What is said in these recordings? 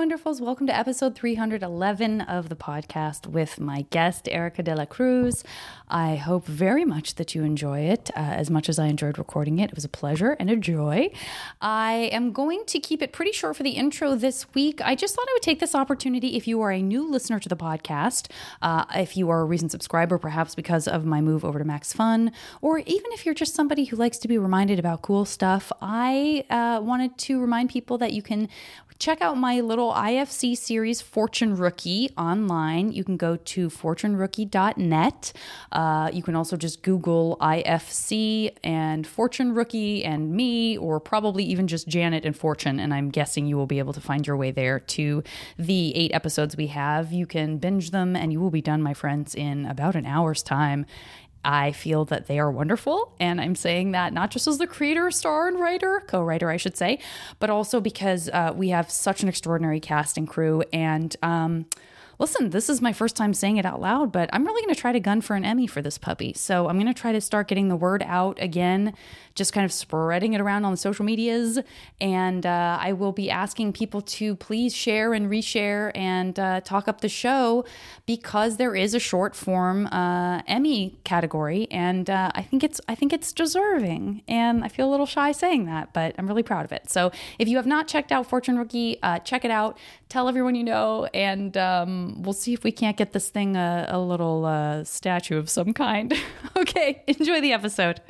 wonderfuls. Welcome to episode 311 of the podcast with my guest, Erika de la Cruz. I hope very much that you enjoy it uh, as much as I enjoyed recording it. It was a pleasure and a joy. I am going to keep it pretty short for the intro this week. I just thought I would take this opportunity if you are a new listener to the podcast, uh, if you are a recent subscriber, perhaps because of my move over to Max Fun, or even if you're just somebody who likes to be reminded about cool stuff, I uh, wanted to remind people that you can check out my little IFC series, Fortune Rookie, online. You can go to fortunerookie.net. Uh, you can also just Google IFC and Fortune Rookie and me, or probably even just Janet and Fortune. And I'm guessing you will be able to find your way there to the eight episodes we have. You can binge them, and you will be done, my friends, in about an hour's time. I feel that they are wonderful. And I'm saying that not just as the creator, star, and writer, co writer, I should say, but also because uh, we have such an extraordinary cast and crew. And um, listen, this is my first time saying it out loud, but I'm really going to try to gun for an Emmy for this puppy. So I'm going to try to start getting the word out again, just kind of spreading it around on the social medias. And uh, I will be asking people to please share and reshare and uh, talk up the show because there is a short form uh, Emmy category, and uh, I think it's I think it's deserving. And I feel a little shy saying that, but I'm really proud of it. So if you have not checked out Fortune Rookie, uh, check it out. Tell everyone you know, and um, we'll see if we can't get this thing a, a little uh, statue of some kind. okay, enjoy the episode.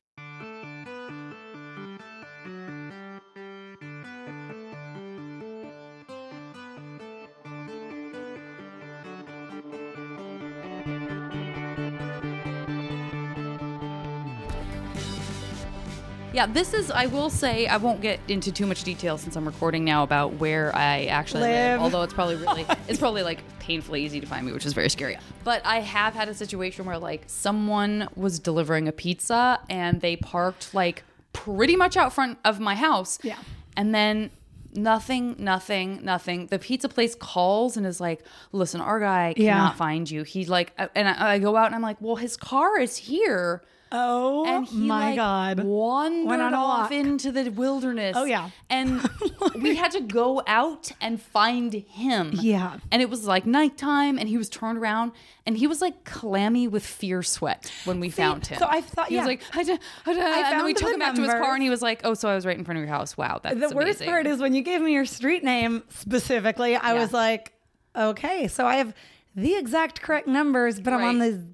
Yeah, this is, I will say, I won't get into too much detail since I'm recording now about where I actually live. Live. although it's probably really, it's probably like painfully easy to find me, which is very scary. But I have had a situation where like someone was delivering a pizza and they parked like pretty much out front of my house. Yeah. And then nothing, nothing, nothing. The pizza place calls and is like, listen, our guy Yeah. cannot find you. He's like, uh, and I, I go out and I'm like, well, his car is here. Oh And he my like, god. wandered Went on off walk. into the wilderness. Oh, yeah. and we had to go out and find him. Yeah. and it was like nighttime, and he was turned around, and he was like clammy with fear sweat when we found him. so I thought- he yeah. was like, I, d- I, d-" and then we took him back to his car, and he was like, Oh, so I was right in front of your house. Wow, that's the worst part is when you gave me your street name specifically, I Yeah. was like, okay, so I have the exact correct numbers, but I'm on the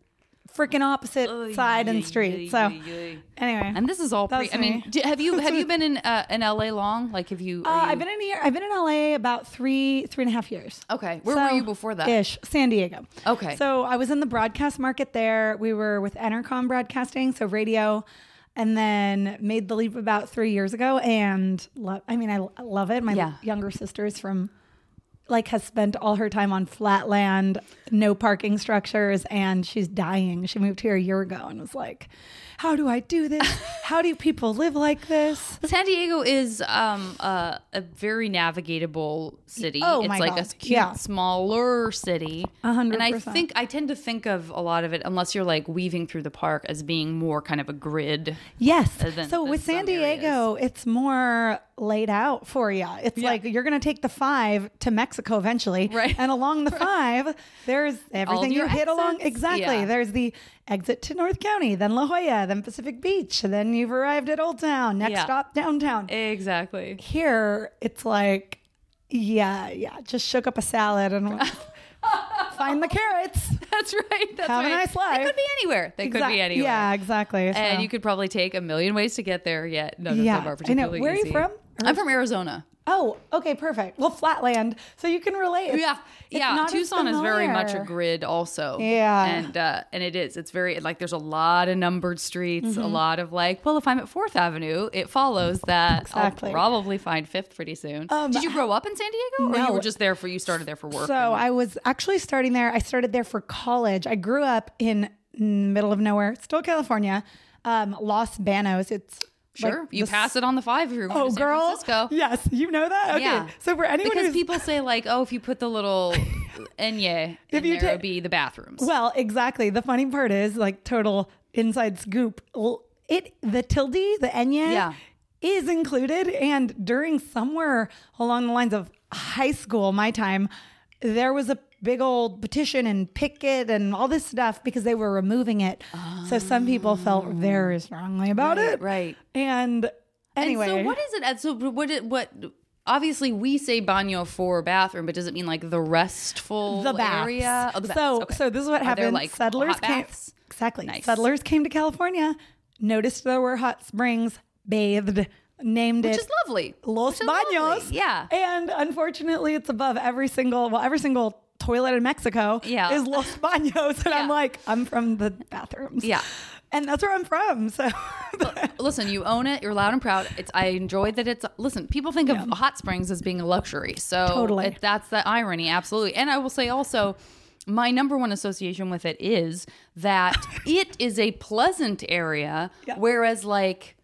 freaking opposite Oy, side oy, and street. oy, So oy, oy. anyway, And this is all pre. That's I mean, me. d- have you have you been in uh, in LA long? Like, have you? uh, you- I've been in here. I've been in LA about three three and a half years. Okay, where So, were you before that? Ish, San Diego. Okay. So I was in the broadcast market there. We were with Entercom Broadcasting, so radio, and then made the leap about three years ago. And lo- I mean, I l- love it. My Yeah. younger sister is from, like, has spent all her time on flat land, no parking structures, and she's dying. She moved here a year ago and was like, "How do I do this? How do people live like this?" San Diego is um, uh, a very navigatable city. Oh, it's my like a cute, Yeah. smaller city. A hundred And I think I tend to think of a lot of it, unless you're like weaving through the park, as being more kind of a grid. Yes. Than- so than with San some areas. Diego, it's more laid out for you. It's Yeah. like you're going to take the five to Mexico eventually. Right. And along the five, there's everything you hit along. Exactly. Yeah. There's the exit to North County, then La Jolla, then Pacific Beach, and then you've arrived at Old Town. Next Yeah. stop, downtown. Exactly. Here, it's like, yeah, yeah, just shook up a salad and find the carrots. That's right. That's Have a right. nice life. They could be anywhere. They could be anywhere. Yeah, exactly. And you could probably take a million ways to get there. Yet none Yeah, of them are I know. particularly Where are you from? I'm from Arizona. Oh, okay, perfect. Well, flatland, so you can relate. It's- yeah it's yeah tucson is very much a grid also Yeah. and uh and it is it's very like there's a lot of numbered streets Mm-hmm. a lot of like well if i'm at fourth avenue it follows that Exactly. i'll probably find fifth pretty soon Um, did you grow up in san diego or you were just there for you started there for work So and- I was actually starting there. I started there for college. I grew up in middle of nowhere, still California, um, Los Banos. It's sure like you the- pass it on the five if you're going Oh, to san girl. francisco Yes, you know that. Okay. Yeah. So for anyone because people say like oh if you put the little enye in you there ta- it would be the bathrooms well, exactly. The funny part is like total inside scoop. It the tilde the enye Yeah. is included. And during somewhere along the lines of high school, my time, there was a big old petition and picket and all this stuff because they were removing it. So some people felt very strongly about Right, it. right. And anyway, And so what is it? and So what? It, what? Obviously, we say baño for bathroom, but does it mean like the restful the baths. area? Oh, the. So, Okay. so this is what Are happened. like, settlers came baths? exactly. Nice. Settlers came to California, noticed there were hot springs, bathed, named it which it is lovely. Los Which is lovely. Baños. Yeah. and unfortunately, it's above every single well, every single toilet in Mexico. Yeah. is Los Baños, and I'm like, I'm from the bathrooms. Yeah. and that's where I'm from. So. Listen, you own it. You're loud and proud. It's. I enjoy that. It's. Listen, people think of hot springs as being a luxury. So Totally. it- that's the irony. Absolutely. And I will say also, my number one association with it is that it is a pleasant area, Yeah. whereas like.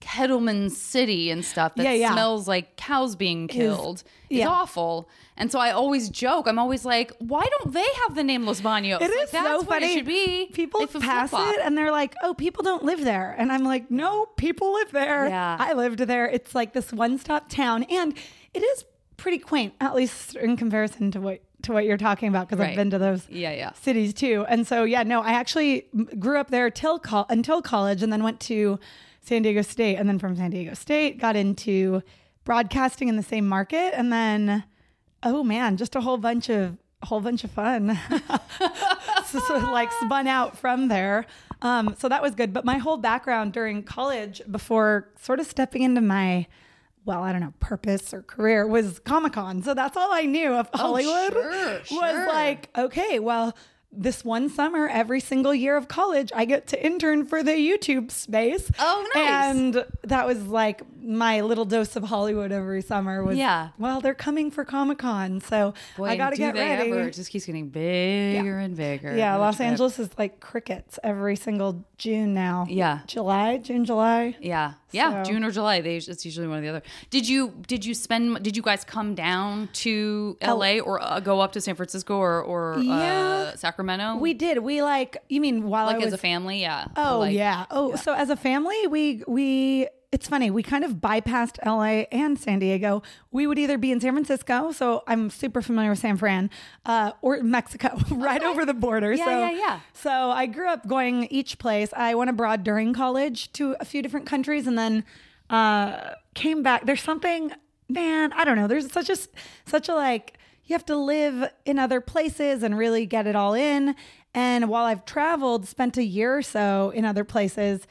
Kettleman City and stuff that Yeah, yeah. smells like cows being killed is, yeah. awful. And so I always joke. I'm always like, why don't they have the name Los Baños? It Like, is that's so what funny. it should be. People pass flip-flop. it and they're like, "Oh, people don't live there," and I'm like, "No, people live there. Yeah. I lived there. It's like this one-stop town, and it is pretty quaint, at least in comparison to what to what you're talking about, because Right. I've been to those Yeah, yeah. cities too. And so, yeah, no, I actually grew up there till col- until college, and then went to San Diego State, and then from San Diego State got into broadcasting in the same market, and then oh man, just a whole bunch of whole bunch of fun. so, so, like spun out from there. Um, so that was good. But my whole background during college, before sort of stepping into my well, I don't know, purpose or career was Comic Con. So that's all I knew of Hollywood sure, was sure. like, okay, well, this one summer, every single year of college, I get to intern for the YouTube space. Oh, nice. And that was like my little dose of Hollywood every summer was, Yeah. well, they're coming for Comic Con. So Boy, I got to do get ready. Ever. It just keeps getting bigger and bigger. Yeah, Los trip. Angeles is like crickets every single June now. Yeah. July, June, July. Yeah, yeah, So- June or July. They it's usually one or the other. Did you did you spend? Did you guys come down to L.A. or uh, go up to San Francisco or or uh, Sacramento? We did. We like, you mean while like I was as a family, yeah. Oh like- yeah. Oh, so as a family, we we it's funny. We kind of bypassed LA and San Diego. We would either be in San Francisco, so I'm super familiar with San Fran, uh, or Mexico, right over the border. Yeah, so, yeah, yeah. So I grew up going each place. I went abroad during college to a few different countries, and then uh, came back. There's something, man. I don't know. There's such a such a like. You have to live in other places and really get it all in. And while I've traveled, spent a year or so in other places,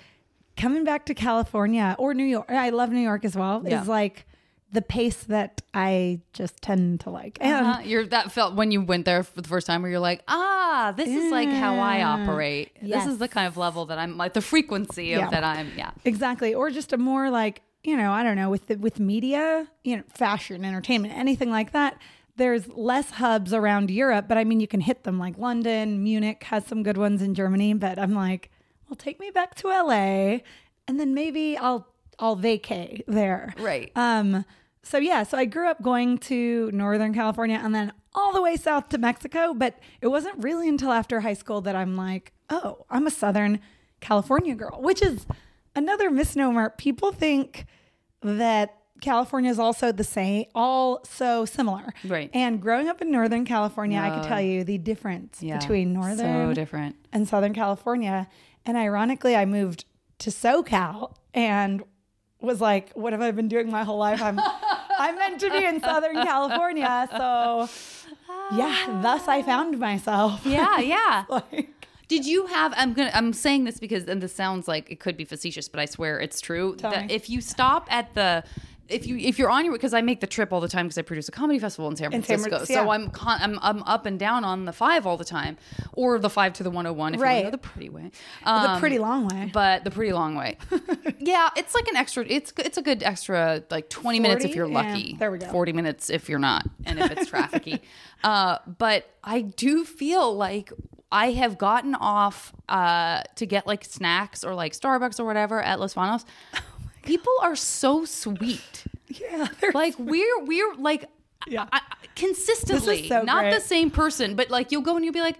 coming back to California or New York, I love New York as well, Yeah. is like the pace that I just tend to like. And Uh-huh. You're that felt when you went there for the first time, where you're like, ah, this is like how I Yeah. operate. This is the kind of level that I'm like the frequency of Yeah. that I'm. Yeah, Exactly. Or just a more like, you know, I don't know, with the, with media, you know, fashion, entertainment, anything like that. There's less hubs around Europe, but I mean, you can hit them like London, Munich has some good ones in Germany, but I'm like, well, take me back to LA and then maybe I'll, I'll vacay there. Right. Um, so yeah, so I grew up going to Northern California and then all the way south to Mexico, but it wasn't really until after high school that I'm like, oh, I'm a Southern California girl, which is another misnomer. People think that California is also the same, all so similar. Right. And growing up in Northern California, I could tell you the difference yeah. between Northern so different. and Southern California. And ironically, I moved to SoCal and was like, what have I been doing my whole life? I'm I'm meant to be in Southern California. So yeah, thus I found myself. Yeah, yeah. like, Did you have? I'm gonna. I'm saying this because, and this sounds like it could be facetious, but I swear it's true. Tell that me. if you stop at the, if you if you're on your because I make the trip all the time because I produce a comedy festival in San In San Francisco, Fran- so yeah. I'm, con, I'm I'm up and down on the five all the time, or the five to the 101 if you Right. to go the pretty way, the Um, pretty long way. but the pretty long way. yeah, it's like an extra. It's it's a good extra like twenty minutes if you're Yeah, lucky. there we go. Forty minutes if you're not, and if it's trafficy. uh, but I do feel like I have gotten off uh, to get like snacks or like Starbucks or whatever at Los Banos. People are so sweet. yeah, Like we're we're like Yeah. I, I- consistently This is so not great. the same person, but like you'll go and you'll be like.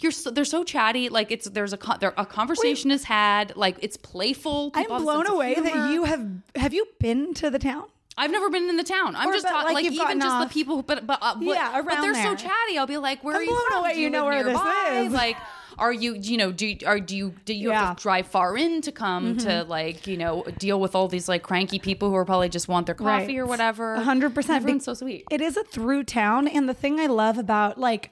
you're so, they're so chatty. Like it's there's a con- there, a conversation is had. Like it's playful. I'm People a blown away that you have. Have you been to the town? I've never been in the town. I'm Or, just but, talking like, like, even just off- the people. But but, uh, but Yeah, but around they're so chatty. I'll be like, where I'm are you blown from? away Do you know where this nearby? is. Like, are you you know do you, are do you do you have Yeah. Mm-hmm. to drive far in to come to like you know deal with all these like cranky people who are probably just want their coffee Right. or whatever. A hundred percent. Everyone's so sweet. It is a through town, and the thing I love about like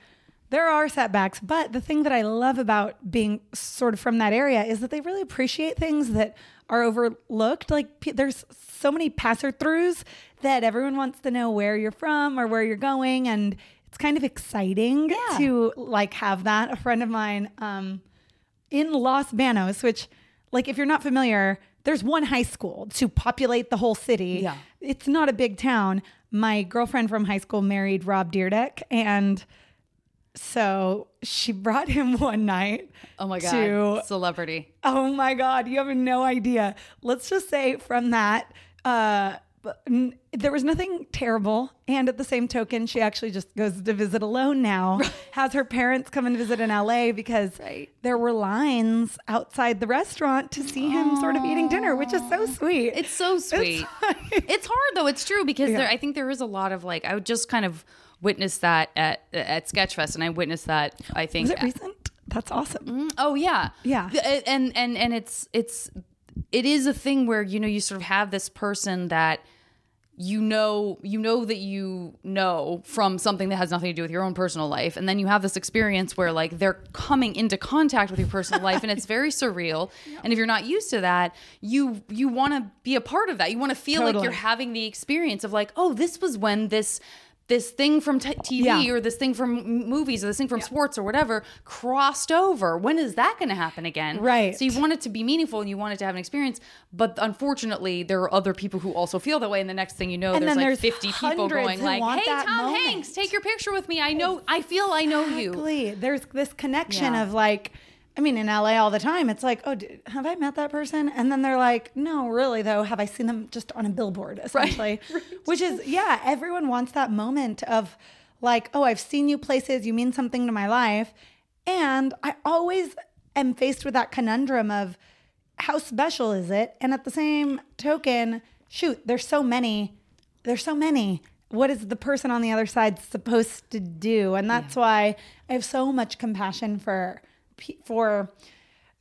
there are setbacks, but the thing that I love about being sort of from that area is that they really appreciate things that are overlooked. Like pe- there's so many passer throughs that everyone wants to know where you're from or where you're going, and it's kind of exciting Yeah. to like have that. A friend of mine. Um, in Los Banos, which, like, if you're not familiar, there's one high school to populate the whole city. Yeah. It's not a big town. My girlfriend from high school married Rob Dyrdek, and so she brought him one night. Oh my god, To, celebrity. oh my God, you have no idea. Let's just say from that, uh, but n- there was nothing terrible. And at the same token, she actually just goes to visit alone now. Has her parents come and visit in LA because Right. there were lines outside the restaurant to see him sort of eating dinner, which is so sweet. It's so sweet. It's, hard though. It's true because there, I think there is a lot of like I would just kind of witness that at at Sketchfest, and I witnessed that. I think Is it recent? That's awesome. Mm, oh yeah, Yeah. And and and it's it's it is a thing where you know you sort of have this person that you know you know that you know from something that has nothing to do with your own personal life. And then you have this experience where like they're coming into contact with your personal life and it's very surreal. And if you're not used to that you you want to be a part of that. You want to feel like you're having the experience of like oh this was when this this thing from t- TV Yeah. or this thing from movies or this thing from sports or whatever crossed over. When is that going to happen again? Right. So you want it to be meaningful and you want it to have an experience, but unfortunately, there are other people who also feel that way. And the next thing you know, And there's like 50 people going like, "Hey, Tom moment." Hanks, take your picture with me. I know, I feel, I know you." There's this connection Yeah. of like, I mean, in LA all the time, it's like, oh, did, have I met that person? And then they're like, no, really though, have I seen them just on a billboard, essentially? Which is, yeah, everyone wants that moment of like, oh, I've seen you places, you mean something to my life. And I always am faced with that conundrum of how special is it? And at the same token, shoot, there's so many, there's so many. What is the person on the other side supposed to do? And that's why I have so much compassion for for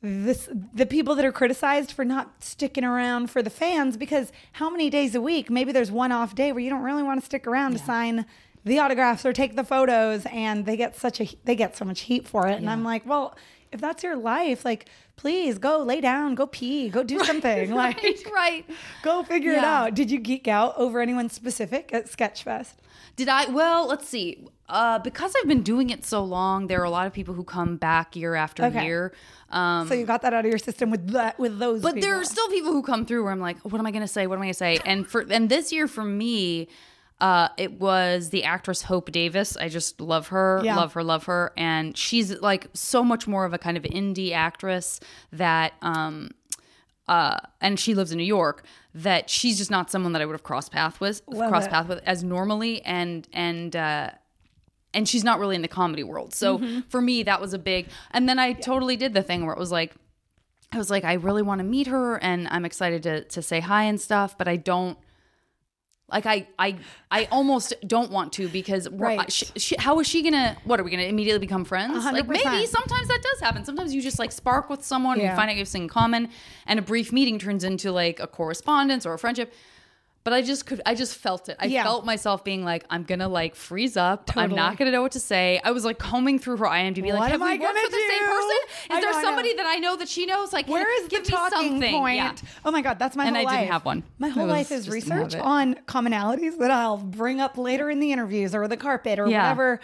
this the people that are criticized for not sticking around for the fans because how many days a week maybe there's one off day where you don't really want to stick around to sign the autographs or take the photos and they get such a they get so much heat for it. And i'm like well if that's your life like please go lay down go pee go do something like Right, right. go figure it out did you geek out over anyone specific at sketchfest Did I? Well, let's see. Uh, because I've been doing it so long, there are a lot of people who come back year after Okay. year. Um, so you got that out of your system with that with those but there are still people who come through where I'm like, what am I going to say? What am I going to say? And for and this year for me, uh, it was the actress Hope Davis. I just love her, Yeah. love her, love her, and she's like so much more of a kind of indie actress that. Um, uh, and she lives in New York. That she's just not someone that I would have crossed path with, Love crossed it. path with as normally, and and uh, and she's not really in the comedy world. So Mm-hmm. for me, that was a big. And then I totally did the thing where it was like, I was like, I really want to meet her, and I'm excited to to say hi and stuff, but I don't. Like I, I, I almost don't want to because Right. she, she, how is she gonna? What are we gonna immediately become friends? A hundred Like maybe sometimes that does happen. Sometimes you just like spark with someone, and Yeah. you find out you have something in common, and a brief meeting turns into like a correspondence or a friendship. But I just could, I just felt it. I Yeah. felt myself being like, I'm gonna like freeze up. I'm not gonna know what to say. I was like combing through her IMDb, like, have am we I worked with the same do? person? I Is there know, somebody that I know that she knows? Like, Where is give the me talking something. point? Yeah. Oh my god, that's my And whole I didn't have one. My whole life is just didn't have research on commonalities that I'll bring up later in the interviews or the carpet or Yeah. whatever.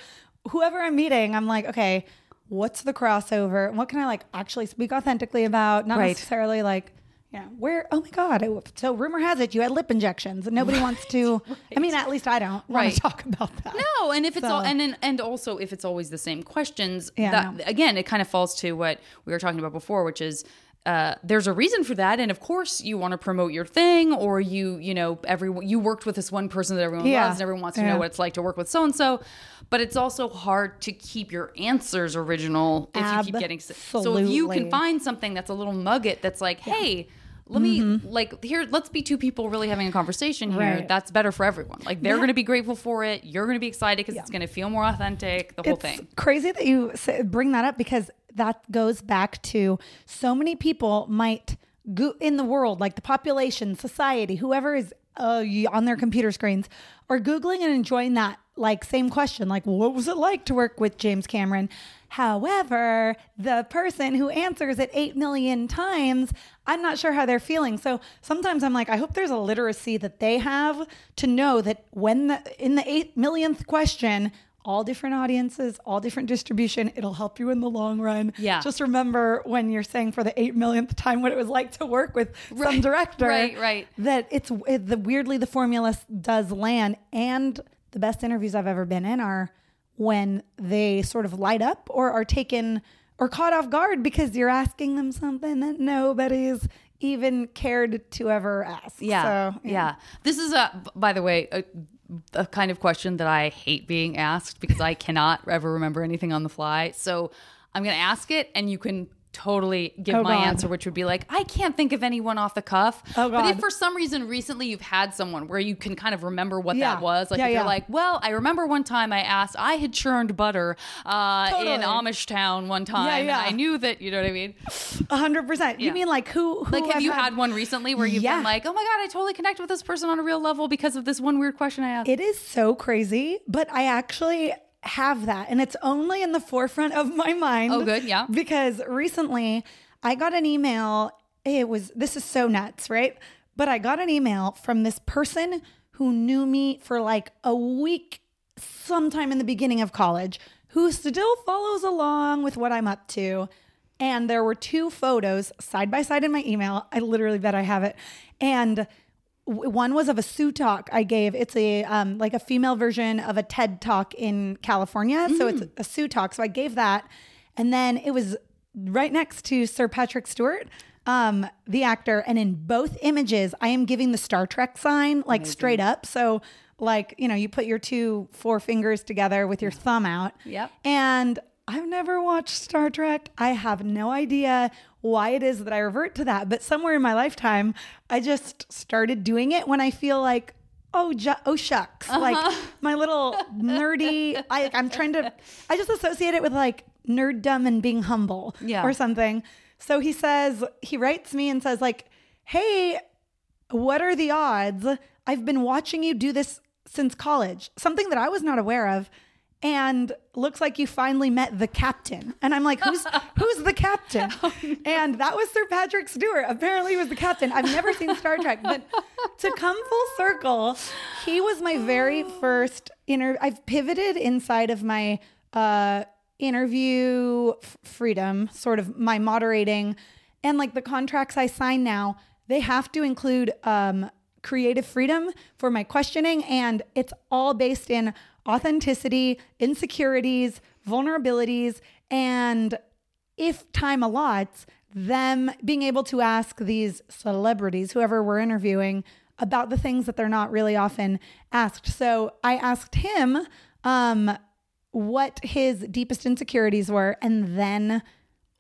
Whoever I'm meeting, I'm like, okay, what's the crossover? What can I like actually speak authentically about? Not Right. necessarily like. Yeah, where? Oh my God! So rumor has it you had lip injections, and nobody wants to. I mean, at least I don't want Right. to talk about that. No, and if it's So- all, and then and also if it's always the same questions, Yeah, that no. again, it kind of falls to what we were talking about before, which is uh, there's a reason for that, and of course you want to promote your thing, or you, you know, everyone you worked with this one person that everyone Yeah. loves, and everyone wants to Yeah. know what it's like to work with so and so. But it's also hard to keep your answers original if you keep getting. So if you can find something that's a little nugget that's like, hey. Let me like here. Let's be two people really having a conversation here. Mm-hmm. Right. That's better for everyone. Like they're going to be grateful for it. You're going to be excited because it's going to feel more authentic. The whole it's thing. crazy that you bring that up because that goes back to so many people might go in the world, like the population, society, whoever is uh, on their computer screens, are googling and enjoying that like same question, like what was it like to work with James Cameron? However, the person who answers it 8 million times, I'm not sure how they're feeling. So sometimes I'm like, I hope there's a literacy that they have to know that when the, in the 8 millionth question, all different audiences, all different distribution, it'll help you in the long run. Yeah. Just remember when you're saying for the 8 millionth time what it was like to work with some director. right, right. That it's it, the weirdly the formula does land and the best interviews I've ever been in are when they sort of light up or are taken or caught off guard because you're asking them something that nobody's even cared to ever ask. Yeah, So, yeah. This is a, by the way, a, a kind of question that I hate being asked because I cannot ever remember anything on the fly. So I'm going to ask it, and you can totally give Oh, my God. answer, which would be like, I can't think of anyone off the cuff. Oh, But if for some reason recently you've had someone where you can kind of remember what Yeah. that was, like Yeah, if you're like, well, I remember one time I asked, I had churned butter uh, in Amish town one time, yeah. and I knew that, you know what I mean? A hundred percent. You mean like who? who Like, have I've you had one recently where you've been like, oh my God, I totally connect with this person on a real level because of this one weird question I asked? It is so crazy, but I actually have that. And it's only in the forefront of my mind. Oh, good, yeah. Because recently I got an email. It was, this is so nuts, right? But I got an email from this person who knew me for like a week sometime in the beginning of college who still follows along with what I'm up to. And there were two photos side by side in my email. I literally bet I have it. And one was of a Sue talk I gave. It's a um, like a female version of a TED talk in California. So it's a Sue talk. So I gave that, and then it was right next to Sir Patrick Stewart, um, the actor. And in both images, I am giving the Star Trek sign like straight up. So like you know, you put your two forefingers together with your thumb out. Yep. And I've never watched Star Trek. I have no idea why it is that I revert to that, but somewhere in my lifetime, I just started doing it when I feel like, oh, ju- oh shucks, uh-huh. like my little nerdy. I, I'm trying to. I just associate it with like nerddom and being humble, Yeah. or something. So he says he writes me and says like, hey, what are the odds? I've been watching you do this since college, something that I was not aware of. And looks like you finally met the captain. And I'm like, who's who's the captain? And that was Sir Patrick Stewart. Apparently he was the captain. I've never seen Star Trek, but to come full circle, he was my very first inter I've pivoted inside of my uh interview f- freedom, sort of my moderating and like the contracts I sign now, they have to include um, creative freedom for my questioning. And it's all based in authenticity, insecurities, vulnerabilities, and if time allots, them being able to ask these celebrities, whoever we're interviewing, about the things that they're not really often asked. So I asked him um, what his deepest insecurities were, and then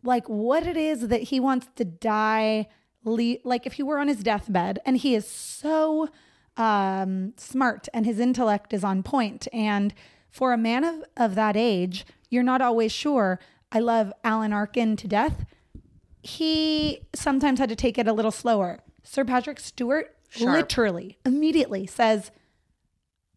like what it is that he wants to die le- like if he were on his deathbed and he is so um smart and his intellect is on point. and for a man of, of that age you're not always sure i love alan arkin to death he sometimes had to take it a little slower sir patrick stewart Sharp. literally immediately says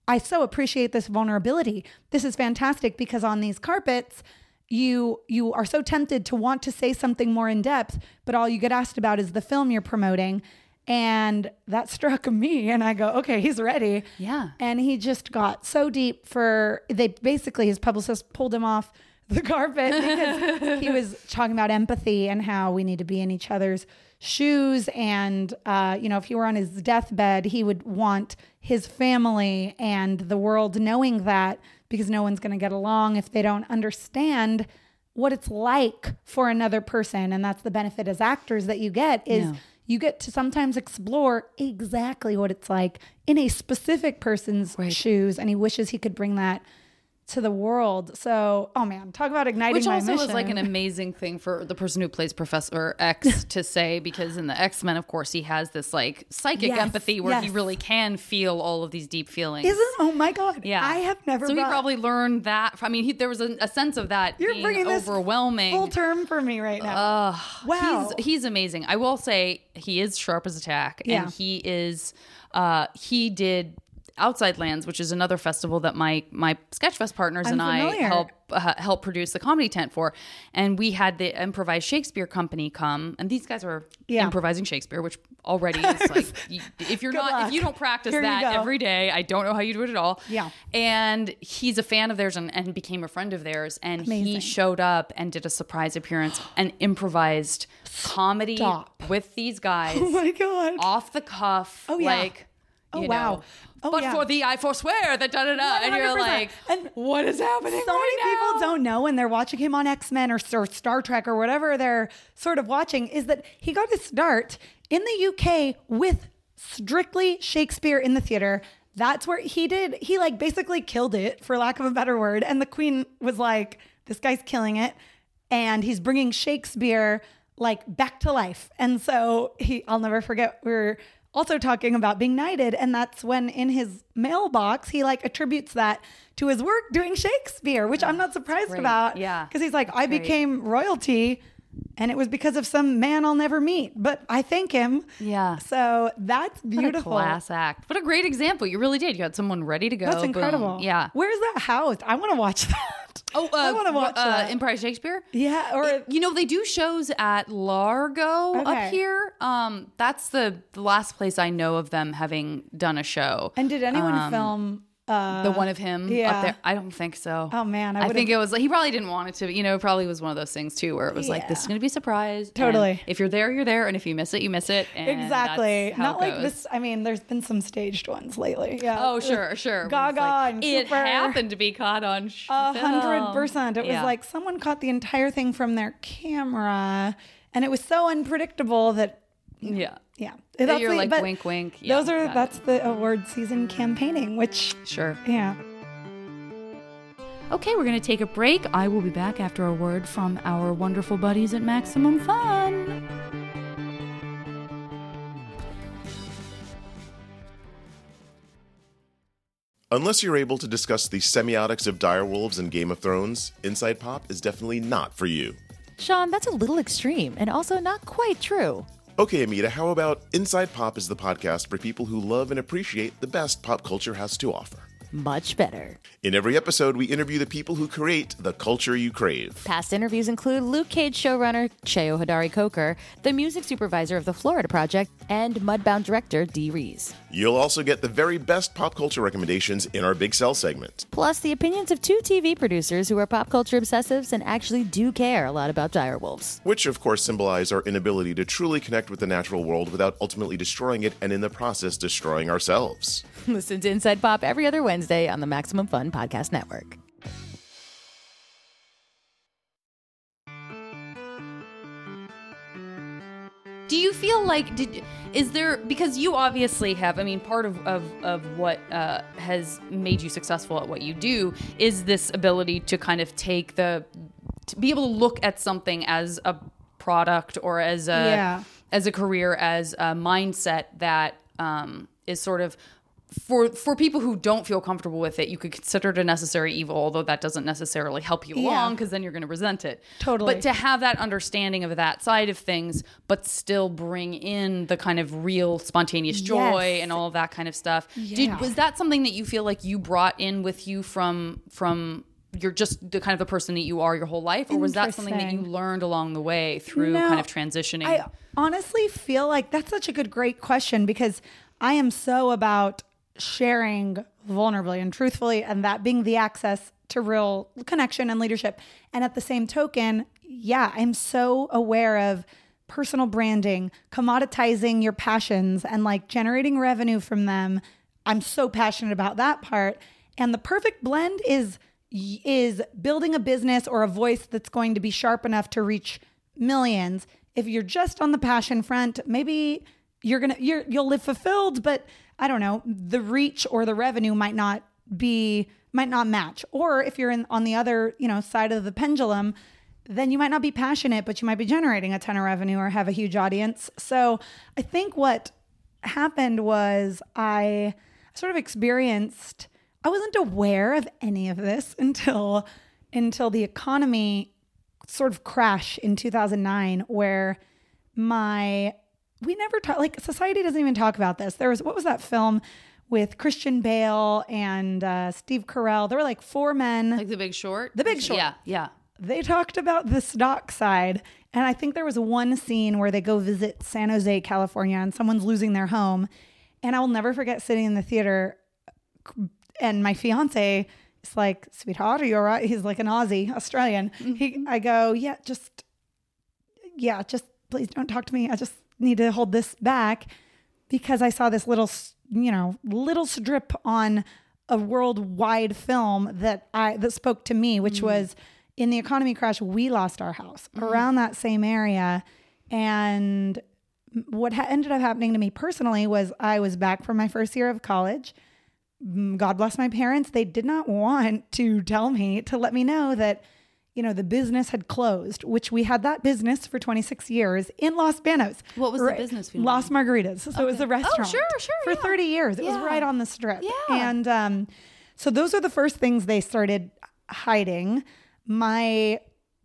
I so appreciate this vulnerability. This is fantastic because on these carpets, you you are so tempted to want to say something more in depth, but all you get asked about is the film you're promoting. And that struck me and I go, okay, he's ready. Yeah. And he just got so deep for they basically his publicist pulled him off the carpet because he was talking about empathy and how we need to be in each other's shoes and uh, you know if he were on his deathbed he would want his family and the world knowing that because no one's going to get along if they don't understand what it's like for another person. And that's the benefit as actors that you get is Yeah. You get to sometimes explore exactly what it's like in a specific person's shoes. And he wishes he could bring that to the world. So, oh man, talk about igniting Which my also was like an amazing thing for the person who plays Professor X to say, because in the X Men, of course, he has this like psychic Yes, empathy where he really can feel all of these deep feelings. Isn't oh my god? yeah, I have never. So he probably learned that. I mean, he, there was a, a sense of that You're being bringing this overwhelming. full term for me right now. wow, He's he's amazing. I will say he is sharp as a tack, Yeah. and he is. Uh, he did Outside Lands, which is another festival that my my Sketchfest partners I'm and I familiar. help uh, help produce the comedy tent for. And we had the improvised Shakespeare company come, and these guys are Yeah. improvising Shakespeare, which already is like you, if you're not luck. if you don't practice Here that every day, I don't know how you do it at all. Yeah. And he's a fan of theirs and, and became a friend of theirs, and he showed up and did a surprise appearance and improvised comedy Stop. with these guys oh my god. off the cuff. Oh, yeah. Like, Oh, wow. know, Oh, but yeah. for thee I forswear that da da da. And you're like, And what is happening? so right many people don't know when they're watching him on X Men or, or Star Trek or whatever they're sort of watching is that he got his start in the UK with strictly Shakespeare in the theater. That's where he did, he like basically killed it, for lack of a better word. And the Queen was like, this guy's killing it. And he's bringing Shakespeare like back to life. And so he, I'll never forget, we are also talking about being knighted. And that's when in his mailbox, he like attributes that to his work doing Shakespeare, which I'm not surprised about. Yeah. Because he's like, I great. became royalty and it was because of some man I'll never meet, but I thank him. Yeah. So that's What a beautiful. class act. What a great example. You really did. You had someone ready to go. That's Boom. incredible. Yeah. Where's that house? I want to watch that. Oh, uh, I want to watch uh, that. Empire Shakespeare. yeah. Or You know they do shows at Largo Okay. up here. Um, that's the, the last place I know of them having done a show. and did anyone Um, film? Uh, the one of him yeah. up there? I don't think so. Oh, man, I I, think it was like he probably didn't want it to. You know, probably was one of those things too, where it was like this is going to be a surprise. and Totally. if you're there, you're there, and if you miss it, you miss it. and exactly. Not like this. I mean, there's been some staged ones lately. Yeah. Oh sure, sure. Gaga like, and it happened to be caught on. A hundred percent. It was Yeah. like someone caught the entire thing from their camera, and it was so unpredictable that yeah, yeah. That you're the- like, but wink, wink. Yeah, those are got it. that's the award season campaigning, which sure. yeah. Okay, we're going to take a break. I will be back after a word from our wonderful buddies at Maximum Fun. Unless you're able to discuss the semiotics of direwolves and Game of Thrones, Inside Pop is definitely not for you. Sean, that's a little extreme and also not quite true. Okay, Amita, how about Inside Pop is the podcast for people who love and appreciate the best pop culture has to offer? Much better. In every episode, we interview the people who create the culture you crave. Past interviews include Luke Cage showrunner Cheo Hodari Coker, the music supervisor of the Florida Project, and Mudbound director Dee Rees. You'll also get the very best pop culture recommendations in our Big Sell segment. Plus, the opinions of two TV producers who are pop culture obsessives and actually do care a lot about direwolves. Which, of course, symbolize our inability to truly connect with the natural world without ultimately destroying it and in the process destroying ourselves. Listen to Inside Pop every other Wednesday on the Maximum Fun Podcast Network. Do you feel like did is there because you obviously have I mean part of of, of what uh, has made you successful at what you do is this ability to kind of take the to be able to look at something as a product or as a Yeah. as a career as a mindset that um, is sort of for for people who don't feel comfortable with it, you could consider it a necessary evil, although that doesn't necessarily help you Yeah. along because then you're going to resent it. Totally. But to have that understanding of that side of things, but still bring in the kind of real spontaneous joy Yes. and all of that kind of stuff. Yeah. Did was that something that you feel like you brought in with you from from you're just the kind of the person that you are your whole life, or was that something that you learned along the way through No, kind of transitioning? I honestly feel like that's such a good, great question because I am so about sharing vulnerably and truthfully, and that being the access to real connection and leadership. And at the same token, yeah, I'm so aware of personal branding, commoditizing your passions, and like generating revenue from them. I'm so passionate about that part. And the perfect blend is is building a business or a voice that's going to be sharp enough to reach millions. If you're just on the passion front, maybe you're gonna you're you'll live fulfilled, but I don't know, the reach or the revenue might not be might not match. Or if you're in on the other, you know, side of the pendulum, then you might not be passionate, but you might be generating a ton of revenue or have a huge audience. So I think what happened was I sort of experienced I wasn't aware of any of this until until the economy sort of crash in 2009 where my we never talk like society doesn't even talk about this. There was what was that film with Christian Bale and uh, Steve Carell? There were like four men. Like the big short? The Big Short. Yeah, yeah. they talked about the stock side. And I think there was one scene where they go visit San Jose, California, and someone's losing their home. And I will never forget sitting in the theater and my fiance is like, sweetheart, are you all right? He's like an Aussie, Australian. He, I go, yeah, just, yeah, just please don't talk to me. I just need to hold this back because I saw this little, you know, little strip on a worldwide film that I that spoke to me, which was in the economy crash. We lost our house around that same area, and what ha- ended up happening to me personally was I was back from my first year of college. Mm, God bless my parents. They did not want to tell me to let me know that, you know, the business had closed, which we had that business for 26 years in Los Banos. What was the business, Los Margaritas. So it was a restaurant. Oh, sure, sure, For yeah. 30 years. It was right on the strip. Yeah. And um, so those are the first things they started hiding. My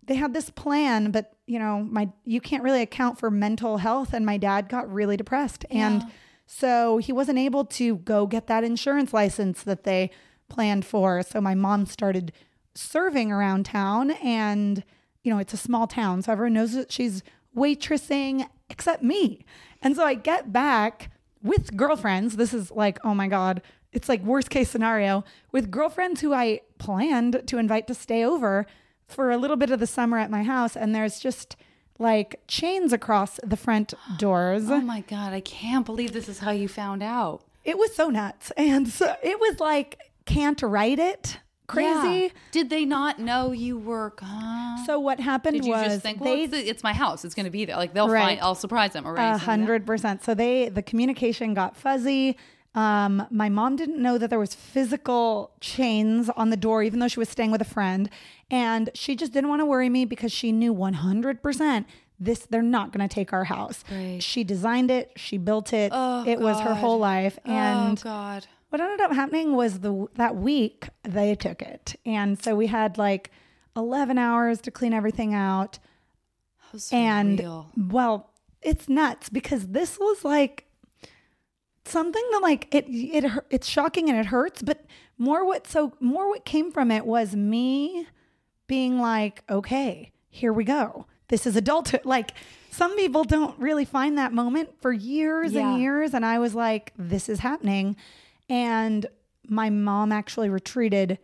they had this plan, but you know, my you can't really account for mental health and my dad got really depressed. And so he wasn't able to go get that insurance license that they planned for. So my mom started serving around town and you know, it's a small town, so everyone knows that she's waitressing except me. And so I get back with girlfriends. This is like, oh my God, it's like worst case scenario with girlfriends who I planned to invite to stay over for a little bit of the summer at my house. And there's just like chains across the front doors. Oh my God, I can't believe this is how you found out. It was so nuts. And so it was like, can't write it crazy. Yeah. Did they not know you were gone? So what happened Did you was just think, well, they it's, it's my house. It's going to be there. Like they'll Right. find. I'll surprise them. A hundred percent. So they the communication got fuzzy. Um, my mom didn't know that there was physical chains on the door, even though she was staying with a friend, and she just didn't want to worry me because she knew one hundred percent this they're not going to take our house. Right. She designed it. She built it. Oh, it was her whole life, and oh God. What ended up happening was the that week they took it, and so we had like eleven hours to clean everything out. And surreal. well it's nuts because this was like something that like it it it's shocking and it hurts but more what so more what came from it was me being like okay here we go. This is adulthood. Like some people don't really find that moment for years Yeah. and years and i was like this is happening and my mom actually retreated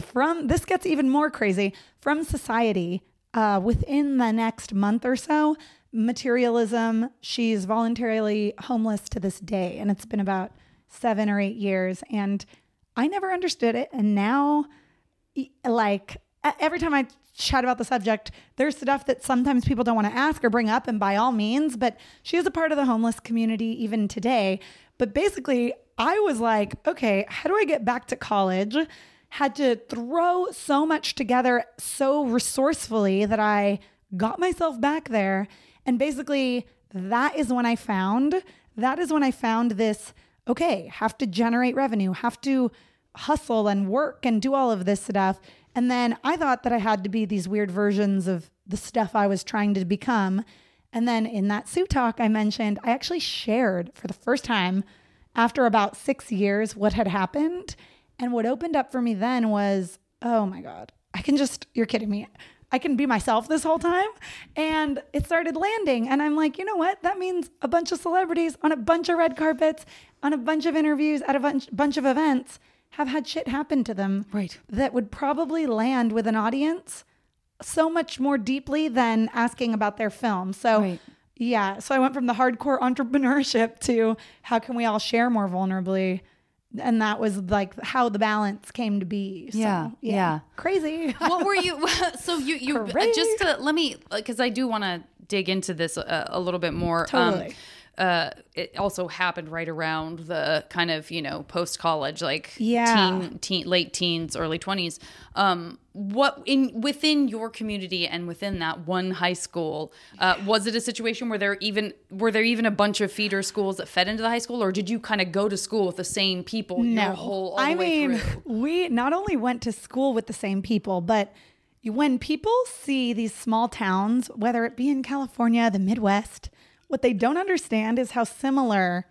from this gets even more crazy from society uh, within the next month or so materialism she's voluntarily homeless to this day. And it's been about seven or eight years. And i never understood it. And now like every time I chat about the subject, there's stuff that sometimes people don't want to ask or bring up, and by all means, but she is a part of the homeless community even today. But basically, I was like, okay, how do I get back to college? Had to throw so much together so resourcefully that I got myself back there. And basically, that is when I found that is when I found this okay, have to generate revenue, have to hustle and work and do all of this stuff. And then I thought that I had to be these weird versions of the stuff I was trying to become. And then in that suit talk I mentioned, I actually shared for the first time after about six years what had happened. And what opened up for me then was, oh my God, I can just, you're kidding me. I can be myself this whole time. And it started landing. And I'm like, you know what? That means a bunch of celebrities on a bunch of red carpets, on a bunch of interviews, at a bunch, bunch of events have had shit happen to them Right. that would probably land with an audience so much more deeply than asking about their film. So, Right. Yeah. So I went from the hardcore entrepreneurship to how can we all share more vulnerably and that was like how the balance came to be. So, Yeah, yeah. Crazy. what were you so you you uh, Hooray. just to let me because i do want to dig into this a, a little bit more Totally. um uh it also happened right around the kind of you know post college like Yeah. teen, teen late teens early 20s um what in within your community and within that one high school uh, was it a situation where there even were there even a bunch of feeder schools that fed into the high school or did you kind of go to school with the same people your whole all the I way mean, through? we not only went to school with the same people, but when people see these small towns, whether it be in California, the Midwest, what they don't understand is how similar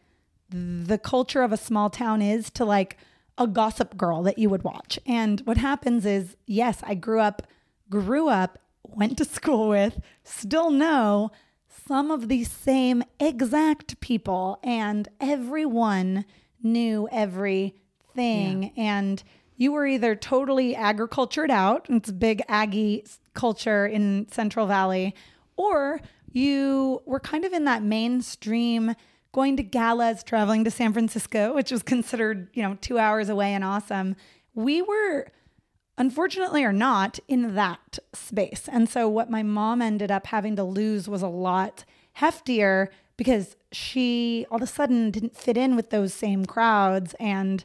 the culture of a small town is to like a gossip girl that you would watch. And what happens is, yes, I grew up, grew up, went to school with, still know some of the same exact people, and everyone knew everything. And you were either totally agricultured out, it's big Aggie culture in Central Valley, or you were kind of in that mainstream going to galas, traveling to San Francisco, which was considered, you know, two hours away and awesome. We were unfortunately or not in that space. And so what my mom ended up having to lose was a lot heftier because she all of a sudden didn't fit in with those same crowds and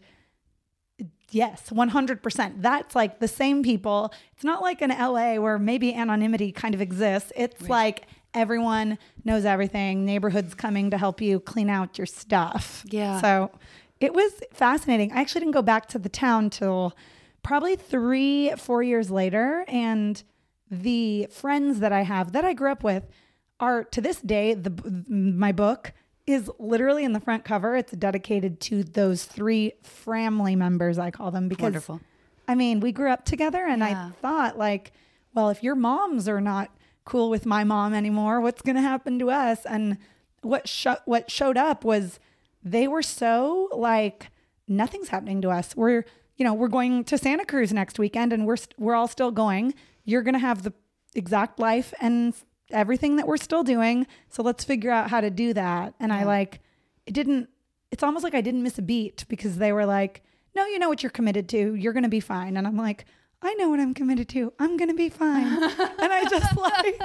Yes, 100%. That's like the same people. It's not like in LA where maybe anonymity kind of exists. It's like everyone knows everything. Neighborhoods coming to help you clean out your stuff. Yeah. So it was fascinating. I actually didn't go back to the town till probably three, four years later. And the friends that I have that I grew up with are to this day, the my book is literally in the front cover. It's dedicated to those three family members, I call them, because Wonderful. I mean, we grew up together, and Yeah. I thought, like, well, if your moms are not cool with my mom anymore, what's going to happen to us? And what sho- what showed up was they were so like nothing's happening to us. We're you know we're going to Santa Cruz next weekend, and we're st- we're all still going. You're going to have the exact life and everything that we're still doing. So let's figure out how to do that. And I like it didn't. It's almost like I didn't miss a beat because they were like, no, you know what you're committed to. You're going to be fine. And I'm like, I know what I'm committed to. I'm going to be fine. and I just like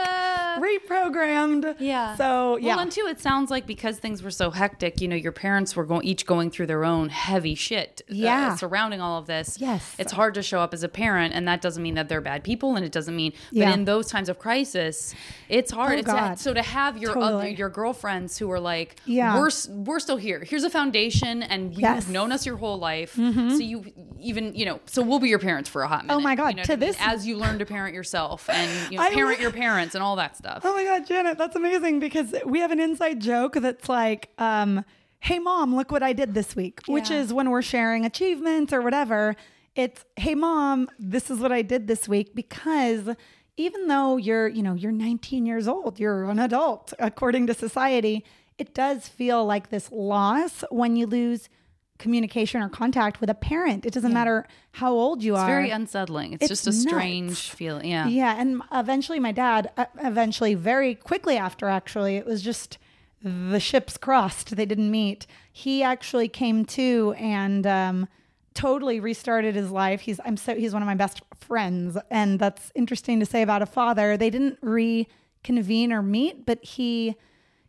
reprogrammed. Yeah. So, yeah. Well, and too, it sounds like because things were so hectic, you know, your parents were going each going through their own heavy shit uh, Yeah. surrounding all of this. Yes. It's hard to show up as a parent, and that doesn't mean that they're bad people, and it doesn't mean, yeah. but in those times of crisis, it's hard. Oh, it's God. so to have your other, your girlfriends who are like, Yeah. we're we're still here. Here's a foundation, and you've Yes. Mm-hmm. known us your whole life. So you even you know, so we'll be your parents for a hot minute. Oh my God, you know to what I mean? this- as you learn to parent yourself and you know, parent your parents and all that stuff. Oh my God, Janet, that's amazing because we have an inside joke that's like, um, hey, mom, look what I did this week, which is when we're sharing achievements or whatever. It's, hey, mom, this is what I did this week because even though you're, you know, you're 19 years old, you're an adult according to society, it does feel like this loss when you lose communication or contact with a parent. It doesn't matter how old you It's are. It's very unsettling. It's, It's just a strange feeling. Yeah. Yeah, and eventually my dad, eventually very quickly after actually, it was just the ships crossed. They didn't meet. He actually came to and um, totally restarted his life. He's I'm so he's one of my best friends, and that's interesting to say about a father. They didn't reconvene or meet, but he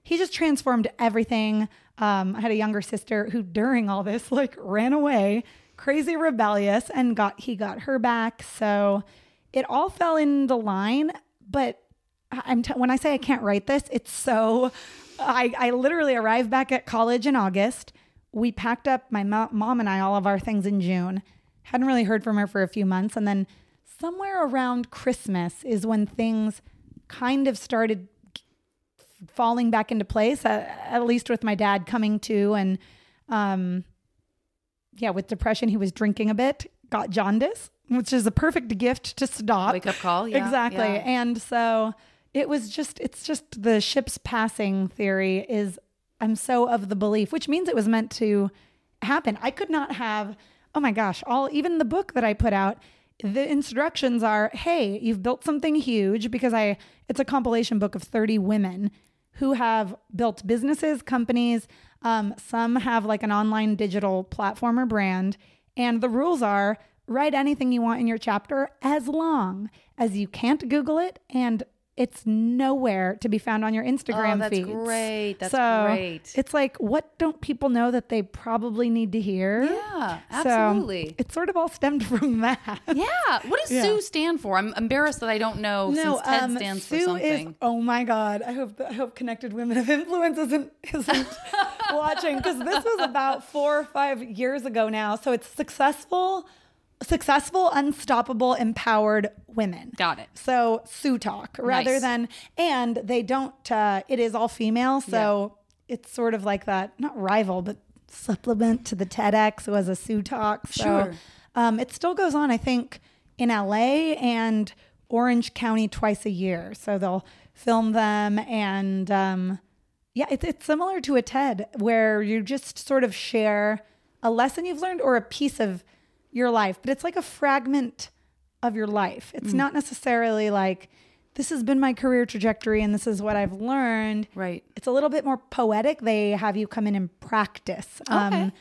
he just transformed everything. Um, I had a younger sister who, during all this, like ran away, crazy rebellious, and got he got her back. So it all fell in the line. But I'm t- when I say I can't write this, it's so. I I literally arrived back at college in August. We packed up my mo- mom and I all of our things in June. Hadn't really heard from her for a few months, and then somewhere around Christmas is when things kind of started falling back into place at, at least with my dad coming to and um yeah with depression he was drinking a bit got jaundice which is a perfect gift to stop. Wake up call, yeah, exactly. yeah. and so it was just it's just the ship's passing theory is i'm so of the belief which means it was meant to happen. I could not have oh my gosh all even the book that i put out the instructions are hey you've built something huge because i it's a compilation book of 30 women who have built businesses companies Um, some have like an online digital platform or brand, and the rules are write anything you want in your chapter as long as you can't Google it and it's nowhere to be found on your Instagram Oh, that's feeds. great. That's so great. It's like, what don't people know that they probably need to hear? Yeah, So, absolutely. it sort of all stemmed from that. yeah. What does Yeah. Sue stand for? I'm embarrassed that I don't know since TED um, stands Sue for something. Is, oh my God! I hope I hope Connected Women of Influence isn't isn't watching because this was about four or five years ago now. So it's successful, successful, unstoppable, empowered women. Got it. So Sue Talk rather Nice. than and they don't. Uh, it is all female, so it's sort of like that. Not rival, but supplement to the TEDx was a Sue Talk. So Sure. um, it still goes on. I think in LA and Orange County twice a year. So they'll film them and um, yeah, it's it's similar to a TED where you just sort of share a lesson you've learned or a piece of your life, but it's like a fragment of your life. It's not necessarily like this has been my career trajectory and this is what I've learned. Right. It's a little bit more poetic. They have you come in and practice. Um, Okay.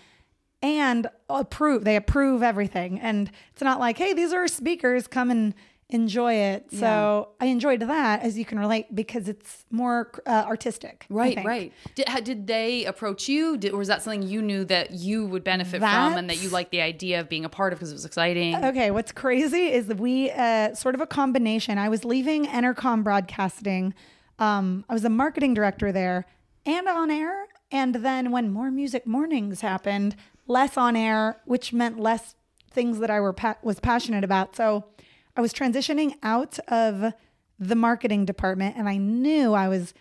and approve. They approve everything. And it's not like, hey, these are speakers, come and enjoy it. So I enjoyed that, as you can relate, because it's more uh, artistic. Right, right. Did, how, did they approach you? Did, or was that something you knew that you would benefit from and that you liked the idea of being a part of because it was exciting? Okay, what's crazy is that we uh, sort of a combination. I was leaving Entercom Broadcasting. Um, I was a marketing director there and on air. And then when More Music Mornings happened, less on air, which meant less things that I were pa- was passionate about. So I was transitioning out of the marketing department, and I knew I was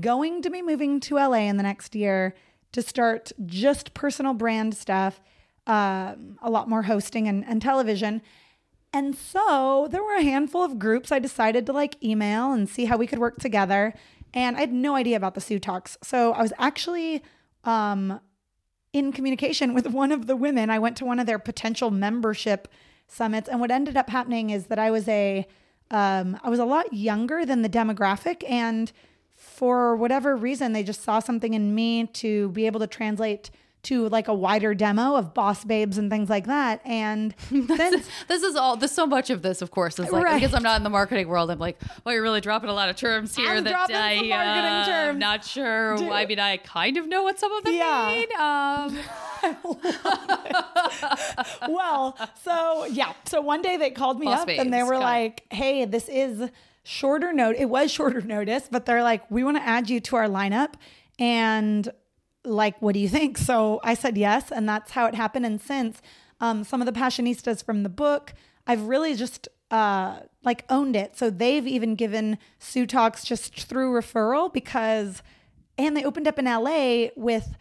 going to be moving to LA in the next year to start just personal brand stuff, um, a lot more hosting and, and television. And so there were a handful of groups I decided to like email and see how we could work together. And I had no idea about the Sue Talks. So I was actually um, in communication with one of the women. I went to one of their potential membership summits, and what ended up happening is that I was a um, I was a lot younger than the demographic, and for whatever reason, they just saw something in me to be able to translate to like a wider demo of boss babes and things like that. And then This is all. There's so much of this, of course. Is like Right. because I'm not in the marketing world. I'm like, well, you're really dropping a lot of terms here I'm that I, marketing uh, terms. I'm not sure. Do- I mean, I kind of know what some of them Yeah. mean. Um, well, so yeah. So one day they called me Boss up and they were like, "Hey, this is shorter note. It was shorter notice, but they're like, we want to add you to our lineup, and like, what do you think?" So I said yes, and that's how it happened. And since um, some of the passionistas from the book, I've really just uh, like owned it. So they've even given Sue Talks just through referral because, and they opened up in LA with